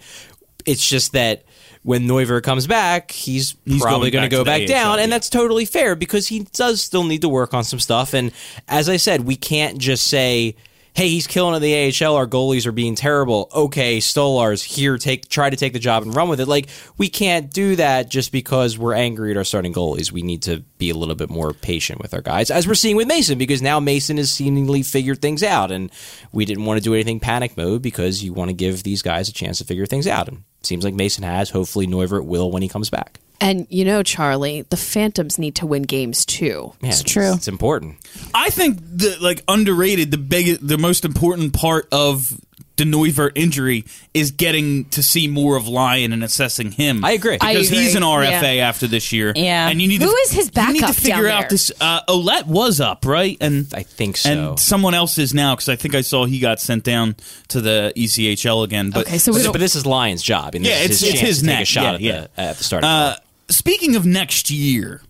It's just that. When Neuvirth comes back, he's, He's probably going going to back go to the back down, AHL, and yeah. that's totally fair because he does still need to work on some stuff. And as I said, we can't just say, "Hey, he's killing in the AHL. Our goalies are being terrible." Okay, Stolarz here, take try to take the job and run with it. Like we can't do that just because we're angry at our starting goalies. We need to be a little bit more patient with our guys, as we're seeing with Mason, because now Mason has seemingly figured things out, and we didn't want to do anything panic mode because you want to give these guys a chance to figure things out. And seems like Mason has. Hopefully, Neuvirth will when he comes back. And you know, Charlie, the Phantoms need to win games too. Yeah, It's true. It's important. I think the like underrated, the big, the most important part of the Neuvirth injury is getting to see more of Lyon and assessing him. I agree. I because he's an RFA yeah. after this year. Yeah. and you need Who to, is his backup? You need to figure out this. Uh, Olette was up, right? And I think so. and someone else is now because I think I saw he got sent down to the E ECHL again. But Okay, so but, but this is Lyon's job. And Yeah, is it's- his it's his to take a shot Yeah, at, yeah. The, at the starting. Uh, line. Speaking of next year,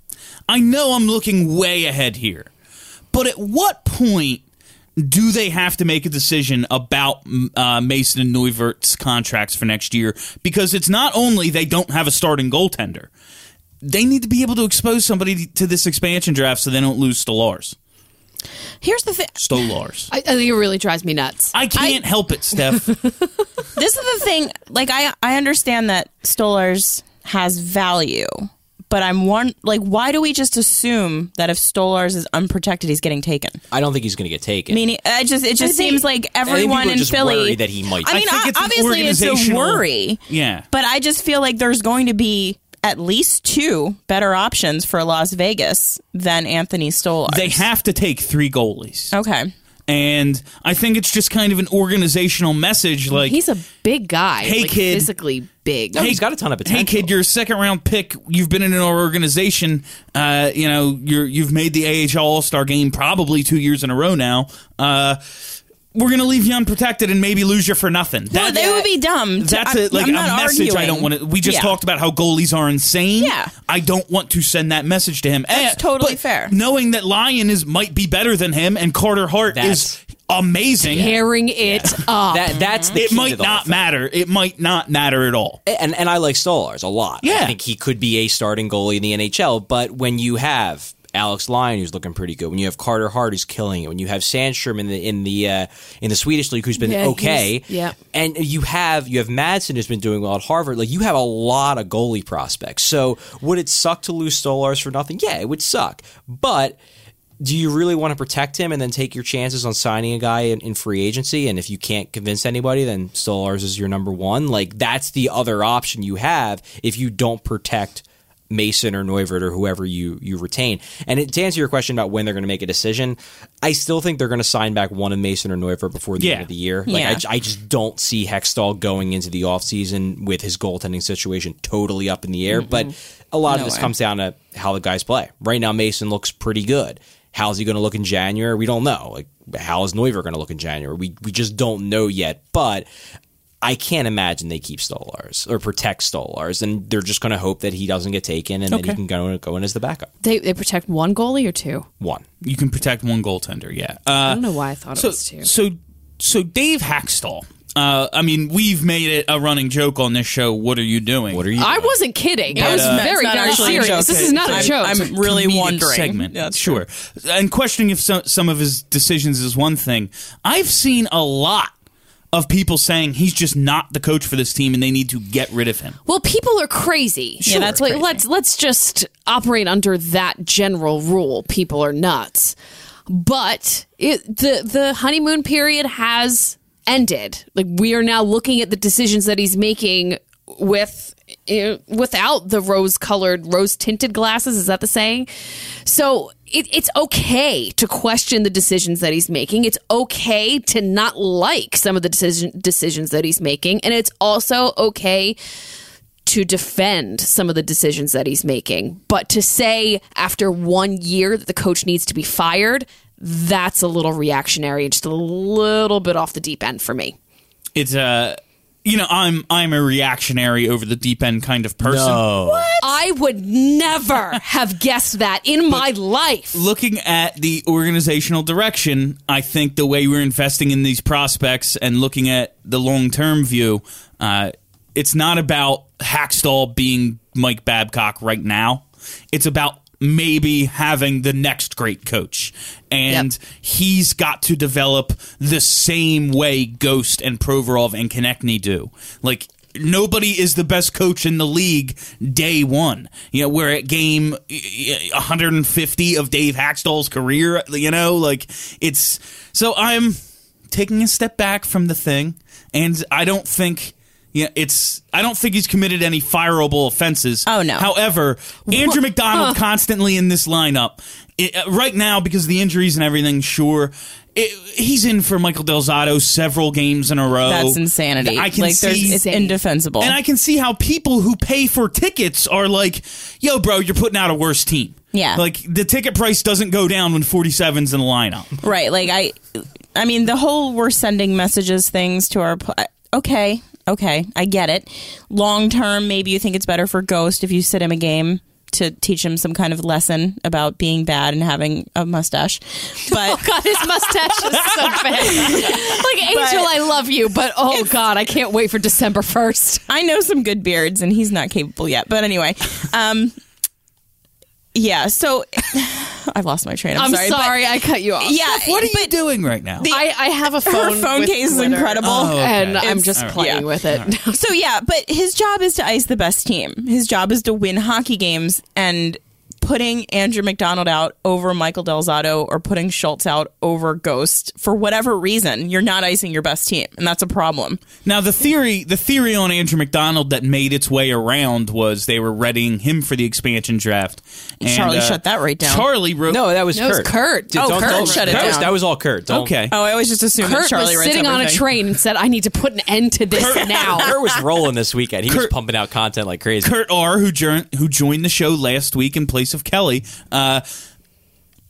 I know I'm looking way ahead here, but at what point do they have to make a decision about uh, Mason and Neuvirth's contracts for next year? Because it's not only they don't have a starting goaltender, they need to be able to expose somebody to this expansion draft so they don't lose Stolarz. Here's the thing. Stolarz. I, I think it really drives me nuts. I can't help it, Steph. This is the thing. Like I, I understand that Stolarz has value, but I'm one like why do we just assume that if Stolarz is unprotected he's getting taken? I don't think he's going to get taken. Meaning, I just it just think- seems like everyone people are in just Philly worried that he might- I I mean, think o- it's an obviously it's a organizational- worry. Yeah. But I just feel like there's going to be at least two better options for Las Vegas than Anthony Stolarz. They have to take three goalies. Okay. And I think it's just kind of an organizational message like He's a big guy. Hey, like, kid. physically big. No, he's got a ton of potential. Hey kid, you're a second round pick. You've been in our organization. Uh, you know, you're you've made the AHL All Star game probably two years in a row now. Uh, we're gonna leave you unprotected and maybe lose you for nothing. No, they would be dumb. to- That's I'm- a, like I'm a not message I don't want to. We just Yeah. talked about how goalies are insane. Yeah. I don't want to send that message to him. That's Eh, totally fair. Knowing that Lyon is might be better than him and Carter Hart is That's- amazing. tearing it up. that that's the It key to might the whole not thing. matter. It might not matter at all. and and I like Stolarz a lot. Yeah. I think he could be a starting goalie in the NHL. But when you have Alex Lyon, who's looking pretty good, when you have Carter Hart, who's killing it, when you have Sandstrom in the in the uh, in the Swedish league, who's been Yeah, okay, he's- yeah. and you have you have Madsen, who's been doing well at Harvard. Like you have a lot of goalie prospects. So would it suck to lose Stolarz for nothing? Yeah, it would suck. But do you really want to protect him and then take your chances on signing a guy in, in free agency? And if you can't convince anybody, then Stolarz is your number one. Like that's the other option you have if you don't protect Mason or Neuvirth or whoever you you retain. And it, to answer your question about when they're going to make a decision, I still think they're going to sign back one of Mason or Neuvirth before the Yeah. end of the year. Like Yeah. I, j- I just don't see Hextall going into the offseason with his goaltending situation totally up in the air. Mm-hmm. But a lot No of this way. comes down to how the guys play. Right now, Mason looks pretty good. How's he going to look in January? We don't know. Like, how is Neuvirth going to look in January? We we just don't know yet. But I can't imagine they keep Stolarz or protect Stolarz, and they're just going to hope that he doesn't get taken and then he can go go in as the backup. they they protect one goalie or two. One. You can protect one goaltender. Yeah. Uh, I don't know why I thought so it was two. so so Dave Hakstol. Uh, I mean, we've made it a running joke on this show. What are you doing? What are you? I doing? wasn't kidding. I was uh, very very serious. This is not a I'm- joke. I'm really comedic wondering. segment. Yeah, that's sure. And questioning if some, some of his decisions is one thing. I've seen a lot of people saying he's just not the coach for this team and they need to get rid of him. Well, people are crazy. Yeah, that's like crazy. let's let's just operate under that general rule. People are nuts. But it, the the honeymoon period has ended. Like we are now looking at the decisions that he's making with uh, without the rose colored rose tinted glasses is that the saying so it, it's okay to question the decisions that he's making it's okay to not like some of the decision, decisions that he's making and it's also okay to defend some of the decisions that he's making. But to say after one year that the coach needs to be fired, that's a little reactionary just a little bit off the deep end for me. It's uh you know, I'm I'm a reactionary over the deep end kind of person. What I would never have guessed that in my life. looking at the organizational direction, I think the way we're investing in these prospects and looking at the long term view, uh, it's not about Hakstol being Mike Babcock right now. It's about maybe having the next great coach. And Yep. he's got to develop the same way Ghost and Provorov and Konecny do. Like, nobody is the best coach in the league day one. You know, we're at game eh, 150 of Dave Hakstol's career, you know, like it's so I'm taking a step back from the thing and I don't think yeah, it's. I don't think he's committed any fireable offenses. Oh, no. However, Andrew MacDonald constantly in this lineup it, uh, right now because of the injuries and everything. Sure, it, he's in for Michael Del Zotto several games in a row. That's insanity. I can like, see it's indefensible. and I can see how people who pay for tickets are like, "Yo, bro, you're putting out a worse team." Yeah. like the ticket price doesn't go down when 47's in the lineup. Right. Like I, I mean, the whole we're sending messages things to our. pl- Okay, okay, I get it. Long term, maybe you think it's better for Ghost if you sit him a game to teach him some kind of lesson about being bad and having a mustache. But oh God, his mustache is so bad. like Angel, I love you, but oh God, I can't wait for December first. I know some good beards, and he's not capable yet. But anyway, um, yeah. So I've lost my train. I'm, I'm sorry. sorry, but- I cut you off. yeah, What are you doing right now? the- I, I have a phone. her phone with case is incredible. Oh, okay. and I'm just all right. playing Yeah. with it. so yeah, but his job is to ice the best team. His job is to win hockey games and putting Andrew MacDonald out over Michael Del Zotto or putting Schultz out over Ghost for whatever reason, you're not icing your best team, and that's a problem. Now the theory, the theory on Andrew MacDonald that made its way around was they were readying him for the expansion draft. And, Charlie uh, shut that right down. Charlie wrote. No, that was No, it was Kurt. Kurt. Dude, Oh, don't- Kurt don't- shut it that was- down. that was all Kurt. Don't- Okay. Oh, I always just assumed that Kurt Charlie was writes sitting on a train and said, "I need to put an end to this now." Kurt was rolling this weekend. He was pumping out content like crazy. Kurt R, who joined who joined the show last week in place Kelly, uh,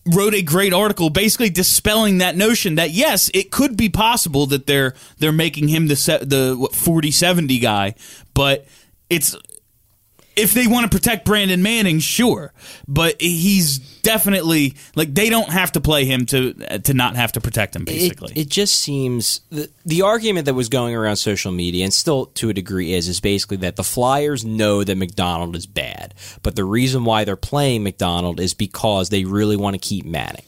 wrote a great article basically dispelling that notion that yes, it could be possible that they're they're making him the se- the what, 40-70 guy, but it's if they want to protect Brandon Manning, sure, but he's definitely like they don't have to play him to to not have to protect him. Basically, It, it just seems the, the argument that was going around social media and still to a degree is is basically that the Flyers know that MacDonald is bad, but the reason why they're playing MacDonald is because they really want to keep Manning.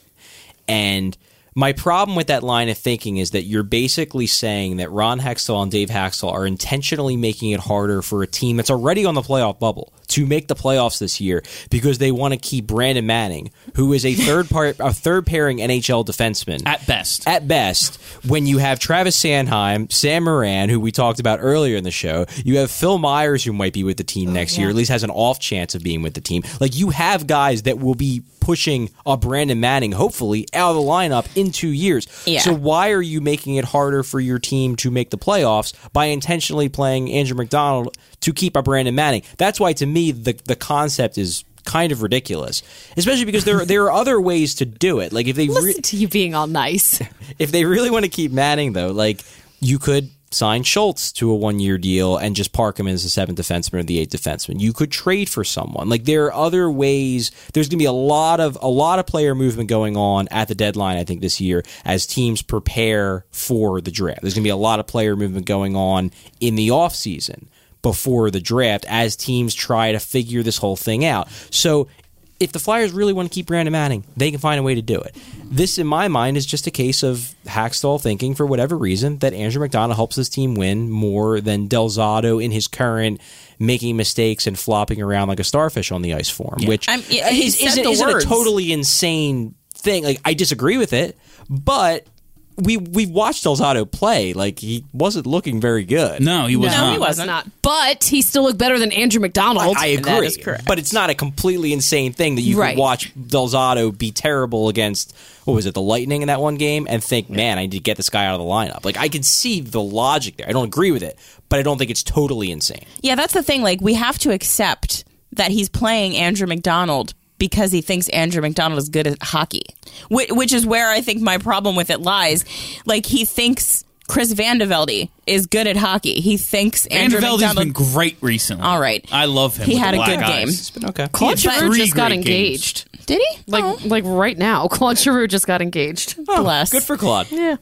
And my problem with that line of thinking is that you're basically saying that Ron Hextall and Dave Hakstol are intentionally making it harder for a team that's already on the playoff bubble to make the playoffs this year because they want to keep Brandon Manning, who is a third part a third pairing NHL defenseman at best. at best, when you have Travis Sanheim, Sam Morin, who we talked about earlier in the show, you have Phil Myers, who might be with the team oh, next year, at least has an off chance of being with the team. Like you have guys that will be pushing a Brandon Manning, hopefully, out of the lineup in two years. Yeah. So why are you making it harder for your team to make the playoffs by intentionally playing Andrew MacDonald to keep a Brandon Manning? That's why, to me, the the concept is kind of ridiculous, especially because there there are other ways to do it. Like if they re- Listen to you being all nice. if they really want to keep Manning, though, like you could sign Schultz to a one year deal and just park him as the seventh defenseman or the eighth defenseman. You could trade for someone. Like there are other ways. There's going to be a lot of a lot of player movement going on at the deadline. I think this year as teams prepare for the draft. There's going to be a lot of player movement going on in the off season before the draft as teams try to figure this whole thing out. So if the Flyers really want to keep Brandon Manning, they can find a way to do it. This, in my mind, is just a case of Hakstol thinking, for whatever reason, that Andrew MacDonald helps his team win more than Del Zotto in his current making mistakes and flopping around like a starfish on the ice form, which I'm- yeah, he is, isn't, isn't a totally insane thing. Like I disagree with it, but we we watched Del Zotto play. Like he wasn't looking very good. no, he was not. No, not. he wasn't. not. But he still looked better than Andrew MacDonald. I That agree, is correct. but it's not a completely insane thing that you Right. could watch Del Zotto be terrible against what was it, the Lightning in that one game, and think, man, I need to get this guy out of the lineup. Like I can see the logic there. I don't agree with it, but I don't think it's totally insane. Yeah, that's the thing. Like, we have to accept that he's playing Andrew MacDonald because he thinks Andrew MacDonald is good at hockey, which, which is where I think my problem with it lies. Like, he thinks Chris Vandevelde is good at hockey. He thinks Andrew Vandervelde's MacDonald. been great recently. All right. I love him. He with had the a good eyes. game. It's been okay. Claude Giroux just got great games. engaged. Did he? Like Oh, like right now, Claude Giroux just got engaged. Oh, bless. Good for Claude. Yeah.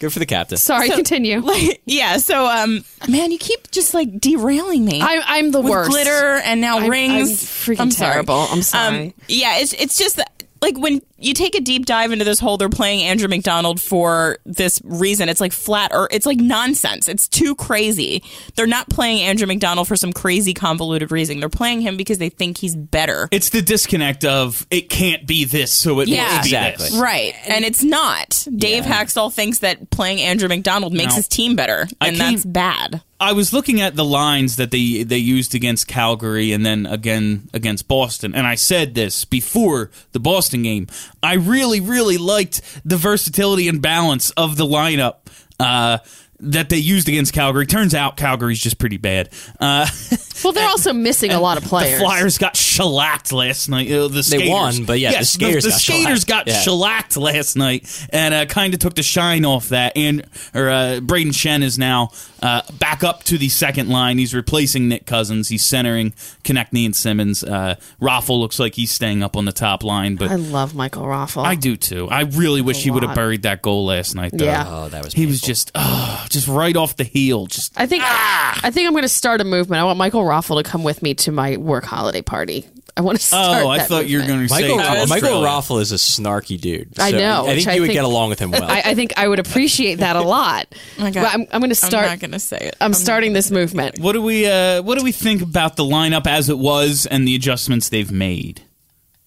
Good for the captain. Sorry, continue. yeah. So, um, man, you keep just like derailing me. I, I'm the with worst. glitter and now I'm- rings. I'm freaking sorry. terrible. I'm sorry. Um, yeah, it's it's just that like when you take a deep dive into this whole they're playing Andrew MacDonald for this reason. It's like flat or it's like nonsense. It's too crazy. They're not playing Andrew MacDonald for some crazy convoluted reason. They're playing him because they think he's better. It's the disconnect of it can't be this, so it Yeah. must be Exactly. this. Right. And it's not. Dave Hakstol thinks that playing Andrew MacDonald makes No. his team better. I And that's bad. I was looking at the lines that they they used against Calgary and then again against Boston, and I said this before the Boston game. I really, really liked the versatility and balance of the lineup. Uh, that they used against Calgary. Turns out Calgary's just pretty bad. Uh, well, they're also missing a lot of players. The Flyers got shellacked last night. Uh, the skaters. won, but yeah, the skaters the, got skaters shellacked. got Yeah. shellacked last night, and uh, kind of took the shine off that. And or uh, Brayden Schenn is now uh, back up to the second line. He's replacing Nick Cousins. He's centering Konecny and Simmonds. Uh, Raffl looks like he's staying up on the top line, but I love Michael Raffl. I do too. I really wish he would have buried that goal last night. Though. Yeah. Oh, that was He was just, oh, just right off the heel. Just I think Ah! I think I'm going to start a movement. I want Michael Raffl to come with me to my work holiday party. I want to start. Oh, I that thought you were movement. going to say Michael, Michael Australia. Raffl is a snarky dude. I know, I think you I would think- get along with him well. I, I think I would appreciate that a lot. Oh my God. But I'm, I'm going to start. I'm not going to say it. I'm starting this movement. What do we uh, What do we think about the lineup as it was and the adjustments they've made?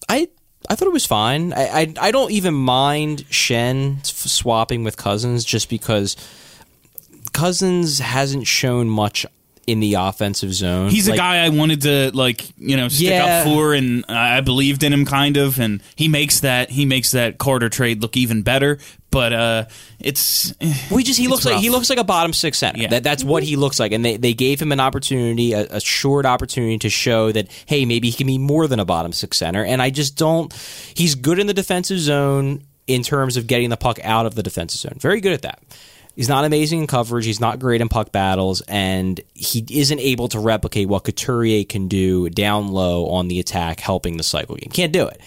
I I thought it was fine. I I, I don't even mind Schenn f- swapping with Cousins just because Cousins hasn't shown much in the offensive zone. He's Like, a guy I wanted to like, you know, stick Yeah. up for, and I believed in him kind of, and he makes that he makes that Carter trade look even better. But uh, it's We just he looks like he looks like a bottom six center. Yeah. That, that's what he looks like, and they, they gave him an opportunity, a, a short opportunity to show that hey, maybe he can be more than a bottom six center. And I just don't. He's good in the defensive zone in terms of getting the puck out of the defensive zone. Very good at that. He's not amazing in coverage. He's not great in puck battles, and he isn't able to replicate what Couturier can do down low on the attack, helping the cycle game. Can't do it.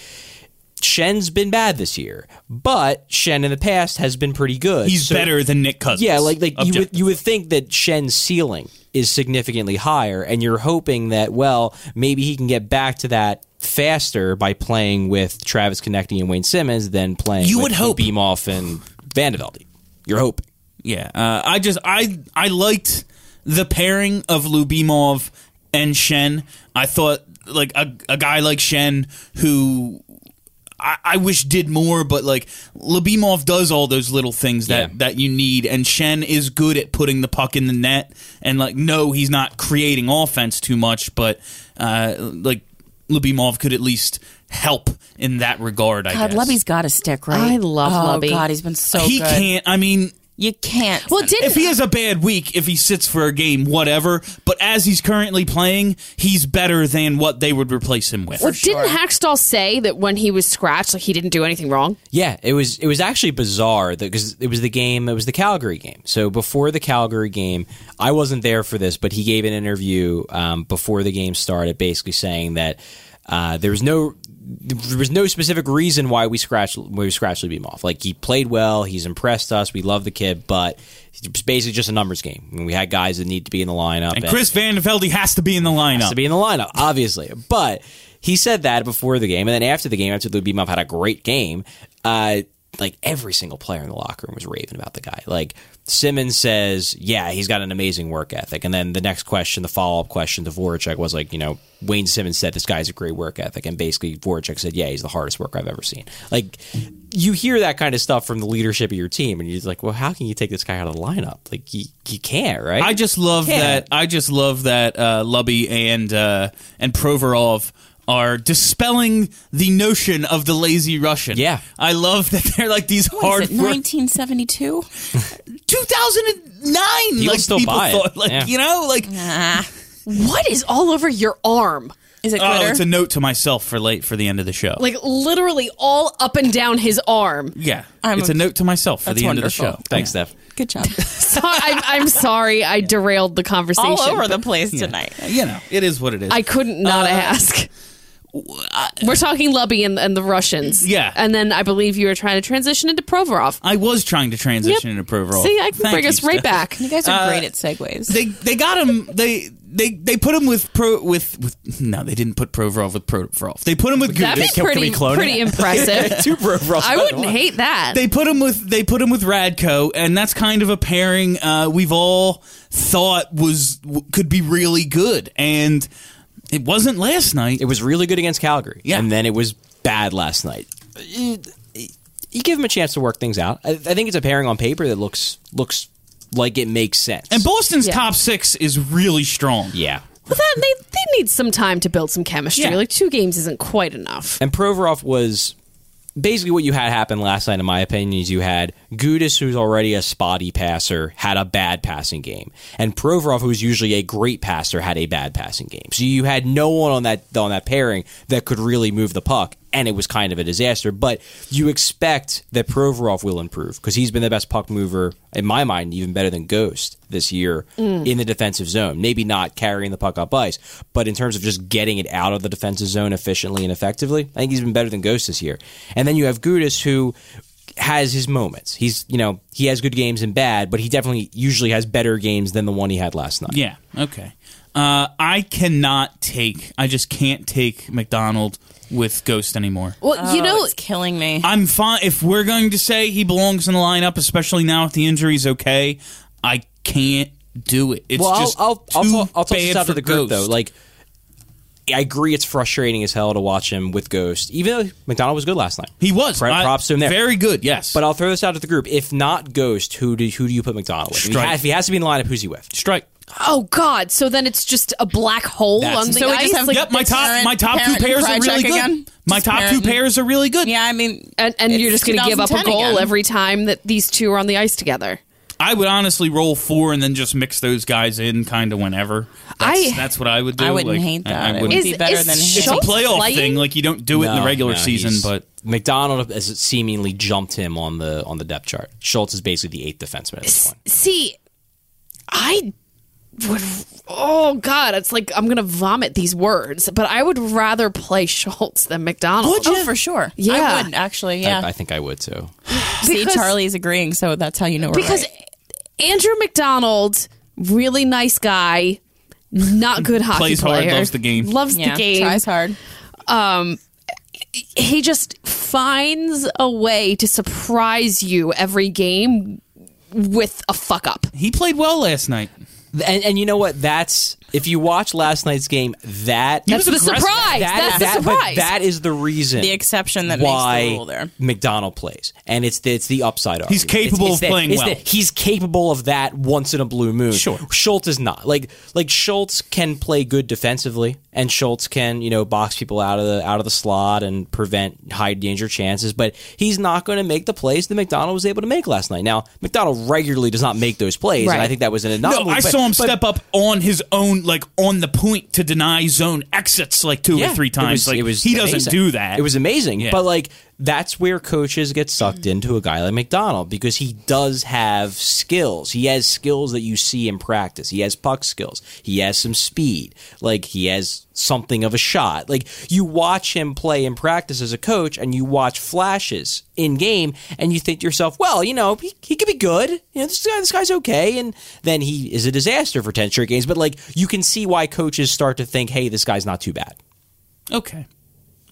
Schenn's been bad this year, but Schenn in the past has been pretty good. he's So- better than Nick Cousins. yeah, like like you would you would think that Schenn's ceiling is significantly higher, and you're hoping that well maybe he can get back to that faster by playing with Travis Konecny and Wayne Simmonds than playing. You with would hope. Lyubimov and Vandevelde. You're hoping. Yeah, uh, I just I I liked the pairing of Lyubimov and Schenn. I thought like a, a guy like Schenn who I, I wish did more, but like Lyubimov does all those little things that Yeah. that you need, and Schenn is good at putting the puck in the net. And like, no, he's not creating offense too much, but uh, like Lyubimov could at least help in that regard. I God, guess Lubby's got a stick, right? I love oh, Lubby. God, he's been so he good. can't. I mean, You can't. Well, didn't if he has a bad week, if he sits for a game, whatever. But as he's currently playing, he's better than what they would replace him with. well, didn't Hakstol say that when he was scratched, like he didn't do anything wrong? Yeah, it was it was actually bizarre because it was the game. It was the Calgary game. So before the Calgary game, I wasn't there for this, but he gave an interview um, before the game started, basically saying that uh, there was no there was no specific reason why we scratched we scratched Lyubimov. Like he played well, he's impressed us, we love the kid, but it's basically just a numbers game. I mean, we had guys that need to be in the lineup, and Chris Van Velde has to be in the lineup. to be in the lineup, obviously. But he said that before the game, and then after the game, after Lyubimov had a great game, uh, like every single player in the locker room was raving about the guy. Like Simmonds says, yeah, he's got an amazing work ethic. And then the next question, the follow up question to Voracek was like, you know, Wayne Simmonds said this guy's a great work ethic, and basically Voracek said, yeah, he's the hardest worker I've ever seen. Like you hear that kind of stuff from the leadership of your team, and you're like, well, how can you take this guy out of the lineup? Like you, you can't, right? I just love that. I just love that uh, Lubby and uh, and Provorov are dispelling the notion of the lazy Russian. Yeah. I love that they're like these What hard is it, 1972? 2009. People like still people buy it. thought, like Yeah. you know, like Ah. What is all over your arm? Is it oh, it's a note to myself for late for the end of the show. Like literally all up and down his arm. yeah, I'm it's a- a note to myself for the end of the show. Thanks, Yeah. Steph. Good job. So, I'm, I'm sorry I derailed the conversation. All over the place tonight. You know, it is what it is. I couldn't not Uh, ask. We're talking Lubby and, and the Russians. Yeah. And then I believe you were trying to transition into Provorov. I was trying to transition Yep. into Provorov. See, I can Thank bring you, us right Steph. back. You guys are Uh, great at segues. They they got him. They they they put him with pro with with. No, they didn't put Provorov with Provorov. They put him with That'd Gudas. be pretty, pretty impressive. Two Provorovs. I wouldn't hate that. They put him with they put him with Radko, and that's kind of a pairing uh, we've all thought was w- could be really good, and it wasn't last night. It was really good against Calgary. Yeah. And then it was bad last night. You you give him a chance to work things out. I, I think it's a pairing on paper that looks looks like it makes sense. and Boston's Yeah. top six is really strong. yeah. Well, that, they, they need some time to build some chemistry. Yeah. Like two games isn't quite enough. And Provorov was basically what you had happen last night, in my opinion, is you had Gudas, who's already a spotty passer, had a bad passing game, and Provorov, who's usually a great passer, had a bad passing game. So you had no one on that on that pairing that could really move the puck, and it was kind of a disaster. But you expect that Provorov will improve because he's been the best puck mover in my mind, even better than Ghost this year in the defensive zone. Maybe not carrying the puck up ice, but in terms of just getting it out of the defensive zone efficiently and effectively, I think he's been better than Ghost this year. And then you have Gudas, who has his moments. He's you know he has good games and bad, but he definitely usually has better games than the one he had last night. Yeah. Okay. Uh, I cannot take. I just can't take MacDonald with Ghost anymore. Well, you Oh, know, it's killing me. I'm fine if we're going to say he belongs in the lineup, especially now if the injury's okay. I can't do it. It's well, I'll, just I'll, I'll, too I'll, I'll toss bad this out for to the group Ghost. though. Like, I agree, it's frustrating as hell to watch him with Ghost. Even though MacDonald was good last night, he was. Pro- I- props to him there. Very good. Yes. But I'll throw this out to the group. If not Ghost, who do who do you put MacDonald with? If he, Strike. ha- if he has to be in the lineup, who's he with? Strike. Oh god, so then it's just a black hole That's- on the So we ice. just have like, yep. My top. parent- my top two parent pairs are Krychek really good. again? My Just top two pairs are really good. Yeah, I mean, and, and you're it's just going to give up a 2010 goal again. every time that these two are on the ice together. I would honestly roll four and then just mix those guys in kind of whenever. That's, I- that's what I would do. I wouldn't Like, hate that. I it would wouldn't- be Is- better is than Schultz it's a him. playoff playing? thing. Like you don't do it in the No, regular no, season, he's- but MacDonald has seemingly jumped him on the on the depth chart. Schultz is basically the eighth defenseman at this point. See, I would. Oh God, it's like I'm gonna vomit these words, but I would rather play Schultz than MacDonald. Would Oh, for sure. Yeah. I would actually. Yeah. I, I think I would too. See, because- Charlie's agreeing, so that's how you know we're because right. Andrew MacDonald, really nice guy, not good hockey Plays hard, player, loves the game. loves yeah, the game. tries hard. Um, he just finds a way to surprise you every game with a fuck up. he played well last night. And, and you know what? That's if you watch last night's game, that That's the surprise. that, That's that- the but surprise. that is the reason The exception that why makes the rule there. MacDonald plays, and it's the, it's the upside of He's it. capable It's- it's of the- playing it's well. the- he's capable of that once in a blue moon. Sure. Schultz is not like like Schultz can play good defensively, and Schultz can you know box people out of the out of the slot and prevent high danger chances, but he's not going to make the plays that MacDonald was able to make last night. Now MacDonald regularly does not make those plays, and I think that was an anomaly. No, I but- saw him step up on his own, like on the point to deny zone exits like two Yeah, or three it times. was- like it was he doesn't amazing. do that. It was amazing. Yeah. But like that's where coaches get sucked mm. into a guy like MacDonald because he does have skills. He has skills that you see in practice. He has puck skills. He has some speed. Like he has something of a shot. Like you watch him play in practice as a coach and you watch flashes in game and you think to yourself, well, you know, he, he could be good. You know, this guy this guy's okay and then he is a disaster for 10 straight games, but like you can see why coaches start to think, "Hey, this guy's not too bad." Okay.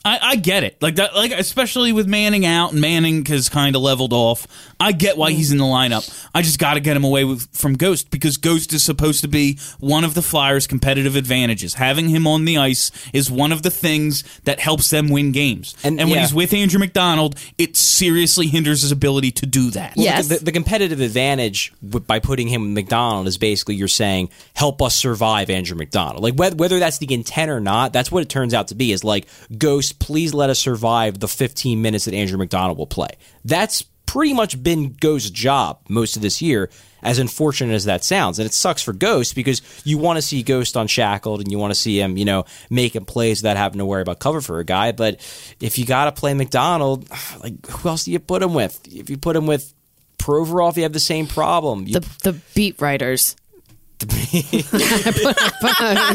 I, I get it. Like that like especially with Manning out and Manning has kind of leveled off. I get why he's in the lineup. I just got to get him away with, from Ghost because Ghost is supposed to be one of the Flyers' competitive advantages. Having him on the ice is one of the things that helps them win games. And- And, when yeah. he's with Andrew MacDonald, it seriously hinders his ability to do that. Yeah. Yes. The, the competitive advantage by putting him with MacDonald is basically you're saying help us survive Andrew MacDonald. Like whether, whether that's the intent or not, that's what it turns out to be. Is like Ghost, please let us survive the 15 minutes that Andrew MacDonald will play. That's pretty much been Ghost's job most of this year. As unfortunate as that sounds, and it sucks for Ghost because you want to see Ghost unshackled and you want to see him, you know, making plays without having to worry about cover for a guy. But if you got to play MacDonald, like who else do you put him with? If you put him with Provorov, you have the same problem. You, the the beat writers.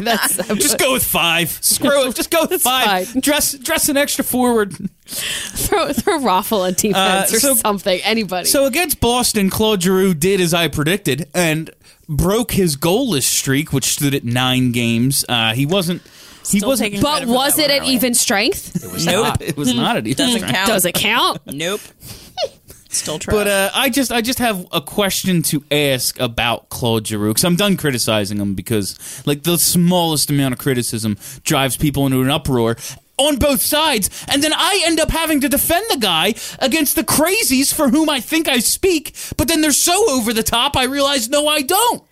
That's Just go with five. Screw it. Just go with five. fine. Dress dress an extra forward. throw throw Raffl on defense Uh, or something. Anybody. So against Boston, Claude Giroux did as I predicted and broke his goalless streak, which stood at nine games. Uh, he wasn't. He Still wasn't. taking but credit for was that it one, at aren't we? even strength? it was Nope, not. it was not at even Doesn't strength. count. Does it count? Nope. Still. But uh, I just, I just have a question to ask about Claude Giroux because I'm done criticizing him because, like, the smallest amount of criticism drives people into an uproar on both sides, and then I end up having to defend the guy against the crazies for whom I think I speak. But then they're so over the top, I realize no, I don't.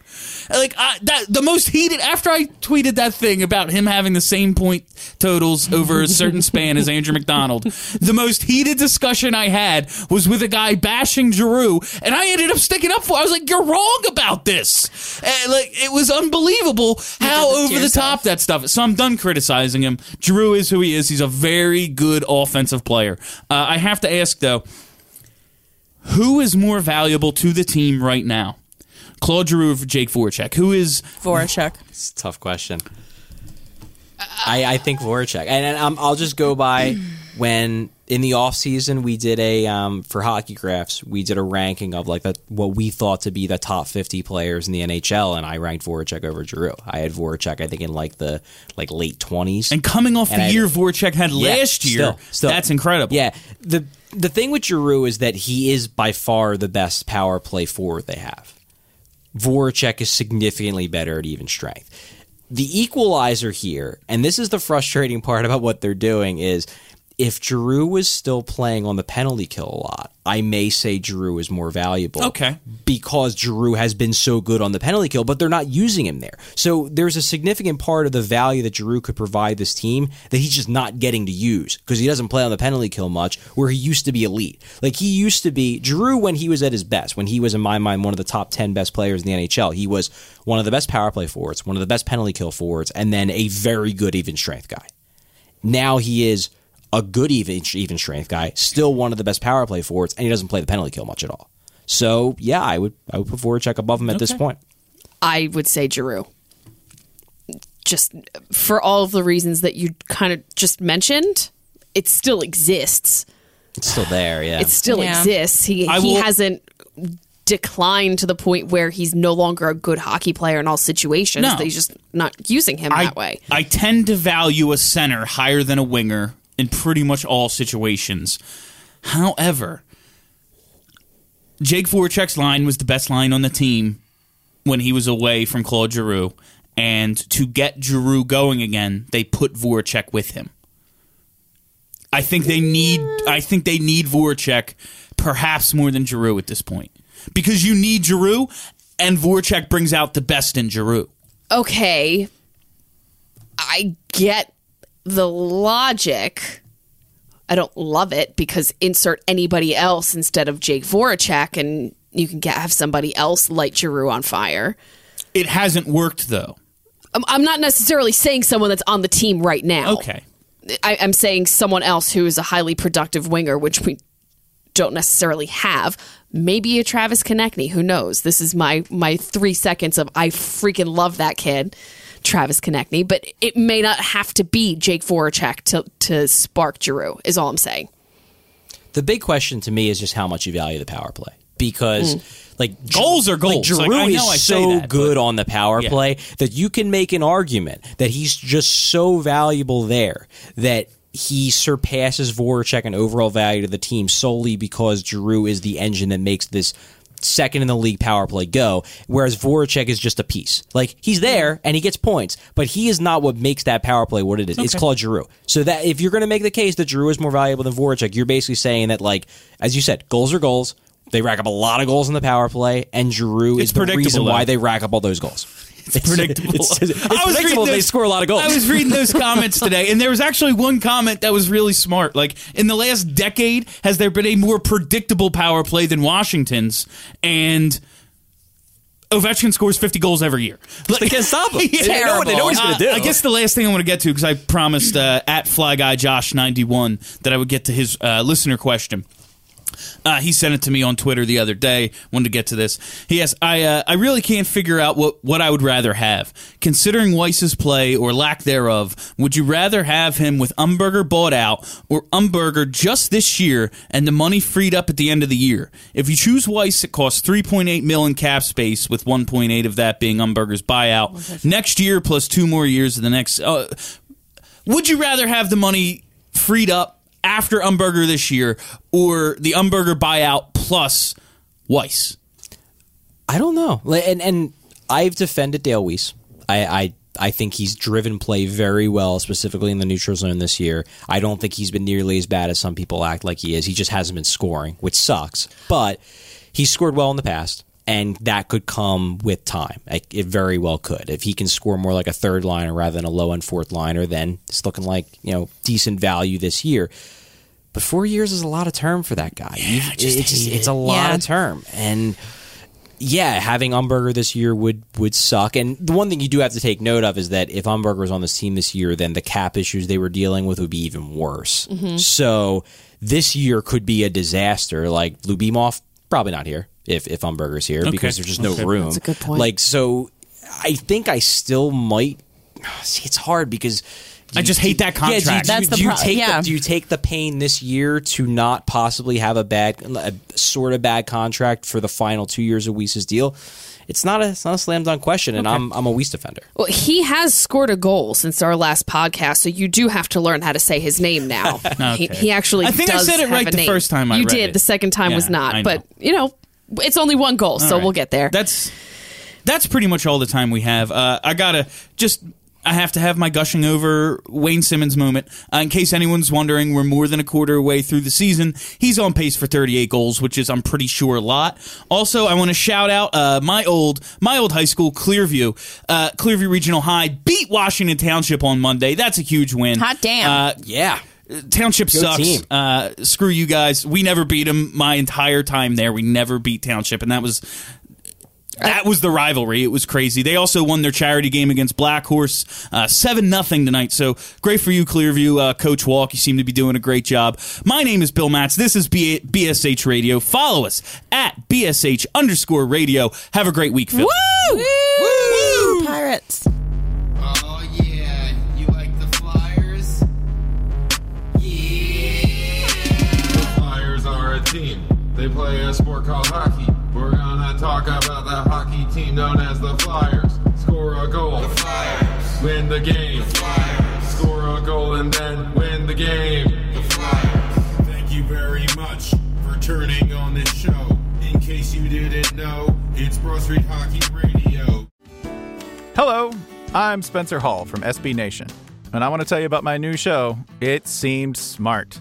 Like I, that, the most heated after I tweeted that thing about him having the same point totals over a certain span as Andrew MacDonald. The most heated discussion I had was with a guy bashing Giroux, and I ended up sticking up for. I was like, "You're wrong about this." And, like it was unbelievable how over the top that stuff. So I'm done criticizing him. Giroux is who he is. He's a very good offensive player. Uh, I have to ask though, who is more valuable to the team right now? Claude Giroux or Jake Voracek? Who is Voracek. It's a tough question. I, I think Voracek, and, and I'm, I'll just go by when in the off season, we did a um, for hockey graphs. We did a ranking of like the, what we thought to be the top fifty players in the NHL, and I ranked Voracek over Giroux. I had Voracek, I think, in like the like late twenties. And coming off And the I- year Voracek had Yeah, last year, still- still. that's incredible. Yeah. The the thing with Giroux is that he is by far the best power play forward they have. Voracek is significantly better at even strength. The equalizer here, and this is the frustrating part about what they're doing, is if Giroux was still playing on the penalty kill a lot, I may say Giroux is more valuable. Okay. Because Giroux has been so good on the penalty kill, but they're not using him there. So there's a significant part of the value that Giroux could provide this team that he's just not getting to use because he doesn't play on the penalty kill much, where he used to be elite. Like he used to be Giroux when he was at his best, when he was in my mind one of the top ten best players in the NHL. He was one of the best power play forwards, one of the best penalty kill forwards, and then a very good even strength guy. Now he is a good even even strength guy, still one of the best power play forwards, and he doesn't play the penalty kill much at all. So yeah, I would I would put Voracek above him at this point. I would say Giroux. Just for all of the reasons that you kind of just mentioned, it still exists. It's still there, yeah. It still Yeah. exists. He I he will- hasn't declined to the point where he's no longer a good hockey player in all situations. No. That he's just not using him I, that way. I tend to value a center higher than a winger in pretty much all situations. However, Jake Voracek's line was the best line on the team when he was away from Claude Giroux. And to get Giroux going again, they put Voracek with him. I think they need. I think they need Voracek, perhaps more than Giroux at this point, because you need Giroux, and Voracek brings out the best in Giroux. okay, I get the logic. I don't love it because insert anybody else instead of Jake Voracek, and you can get have somebody else light Giroux on fire. It hasn't worked though. I'm, I'm not necessarily saying someone that's on the team right now. Okay. I, I'm saying someone else who is a highly productive winger, which we don't necessarily have. Maybe a Travis Konecny. Who knows? This is my my three seconds of I freaking love that kid, Travis Konecny. But it may not have to be Jake Voracek to to spark Giroux. Is all I'm saying. The big question to me is just how much you value the power play because mm. like Goals are like, goals. Giroux Like, I know is I say so that, good but- on the power Yeah. play that you can make an argument that he's just so valuable there that he surpasses Voracek in overall value to the team solely because Giroux is the engine that makes this second in the league power play go, whereas Voracek is just a piece. Like he's there and he gets points, but he is not what makes that power play what it is. It's Claude Giroux. So that if you're going to make the case that Giroux is more valuable than Voracek, you're basically saying that like as you said, goals are goals. They rack up a lot of goals in the power play, and Giroux It's is the reason why though. they rack up all those goals. It's predictable. It's, it's I was predictable. reading They those- score a lot of goals. I was reading those comments today, and there was actually one comment that was really smart. Like, in the last decade, has there been a more predictable power play than Washington's? And Ovechkin scores 50 goals every year. Like, they can't stop him. They know they know what he's gonna Uh. I guess the last thing I want to get to, because I promised uh, at Fly Guy Josh 91 that I would get to his uh, listener question. Uh, he sent it to me on Twitter the other day. Wanted to get to this. He asked, "I uh, I really can't figure out what what I would rather have. Considering Weise's play or lack thereof, would you rather have him with Umberger bought out or Umberger just this year and the money freed up at the end of the year? If you choose Weise, it costs 3.8 mil in cap space, with 1.8 of that being Umberger's buyout. Next year plus two more years of the next. Uh, would you rather have the money freed up after Umberger this year or the Umberger buyout plus Weise? I don't know. And and I've defended Dale Weise. I, I I think he's driven play very well, specifically in the neutral zone this year. I don't think he's been nearly as bad as some people act like he is. He just hasn't been scoring, which sucks. But he's scored well in the past, and that could come with time. Like, It very well could. If he can score more like a third liner rather than a low end fourth liner, then it's looking like you know decent value this year. But four years is a lot of term for that guy. You've- it's, just- it's a lot Yeah. of term, and yeah, having Umberger this year would would suck. And the one thing you do have to take note of is that if Umberger was on this team this year, then the cap issues they were dealing with would be even worse. Mm-hmm. So this year could be a disaster. Like Lyubimov, probably not here if if Umberger's here because there's just no Okay. room. That's a good point. Like so, I think I still might. See, it's hard because I just hate that Yeah, do you, contract. do, you- That's the do you pro- take yeah. the, do you take the pain this year to not possibly have a bad, a sort of bad contract for the final two years of Weise's deal? It's not a it's not a slam dunk question, and I'm I'm a Weise defender. Well, he has scored a goal since our last podcast, so you do have to learn how to say his name now. he, Okay. he actually I think I said it right the name. first time I You read did. it. The second time was not. I know. But, you know, it's only one goal, so All right. we'll get there. That's that's pretty much all the time we have. Uh, I gotta just. I have to have my gushing over Wayne Simmonds moment. Uh, in case anyone's wondering, we're more than a quarter way through the season. He's on pace for 38 goals, which is, I'm pretty sure, a lot. Also, I want to shout out uh, my old my old high school, Clearview. Uh, Clearview Regional High beat Washington Township on Monday. That's a huge win. Hot damn. Uh, Yeah, Township Go sucks. team. Uh, screw you guys. We never beat them my entire time there. We never beat Township, and that was that was the rivalry. It was crazy. They also won their charity game against Black Horse, uh, seven nothing tonight. So great for you, Clearview, uh, Coach Walk. You seem to be doing a great job. My name is Bill Matz. This is B- BSH Radio. Follow us at BSH underscore Radio. Have a great week, Phil. Woo! Woo! Pirates. They play a sport called hockey. We're gonna talk about the hockey team known as the Flyers. Score a goal. The Flyers. Win the game. The Flyers. Score a goal and then win the game. The Flyers. Thank you very much for turning on this show. In case you didn't know, it's Broad Street Hockey Radio. Hello, I'm Spencer Hall from SB Nation, and I want to tell you about my new show, It Seemed Smart.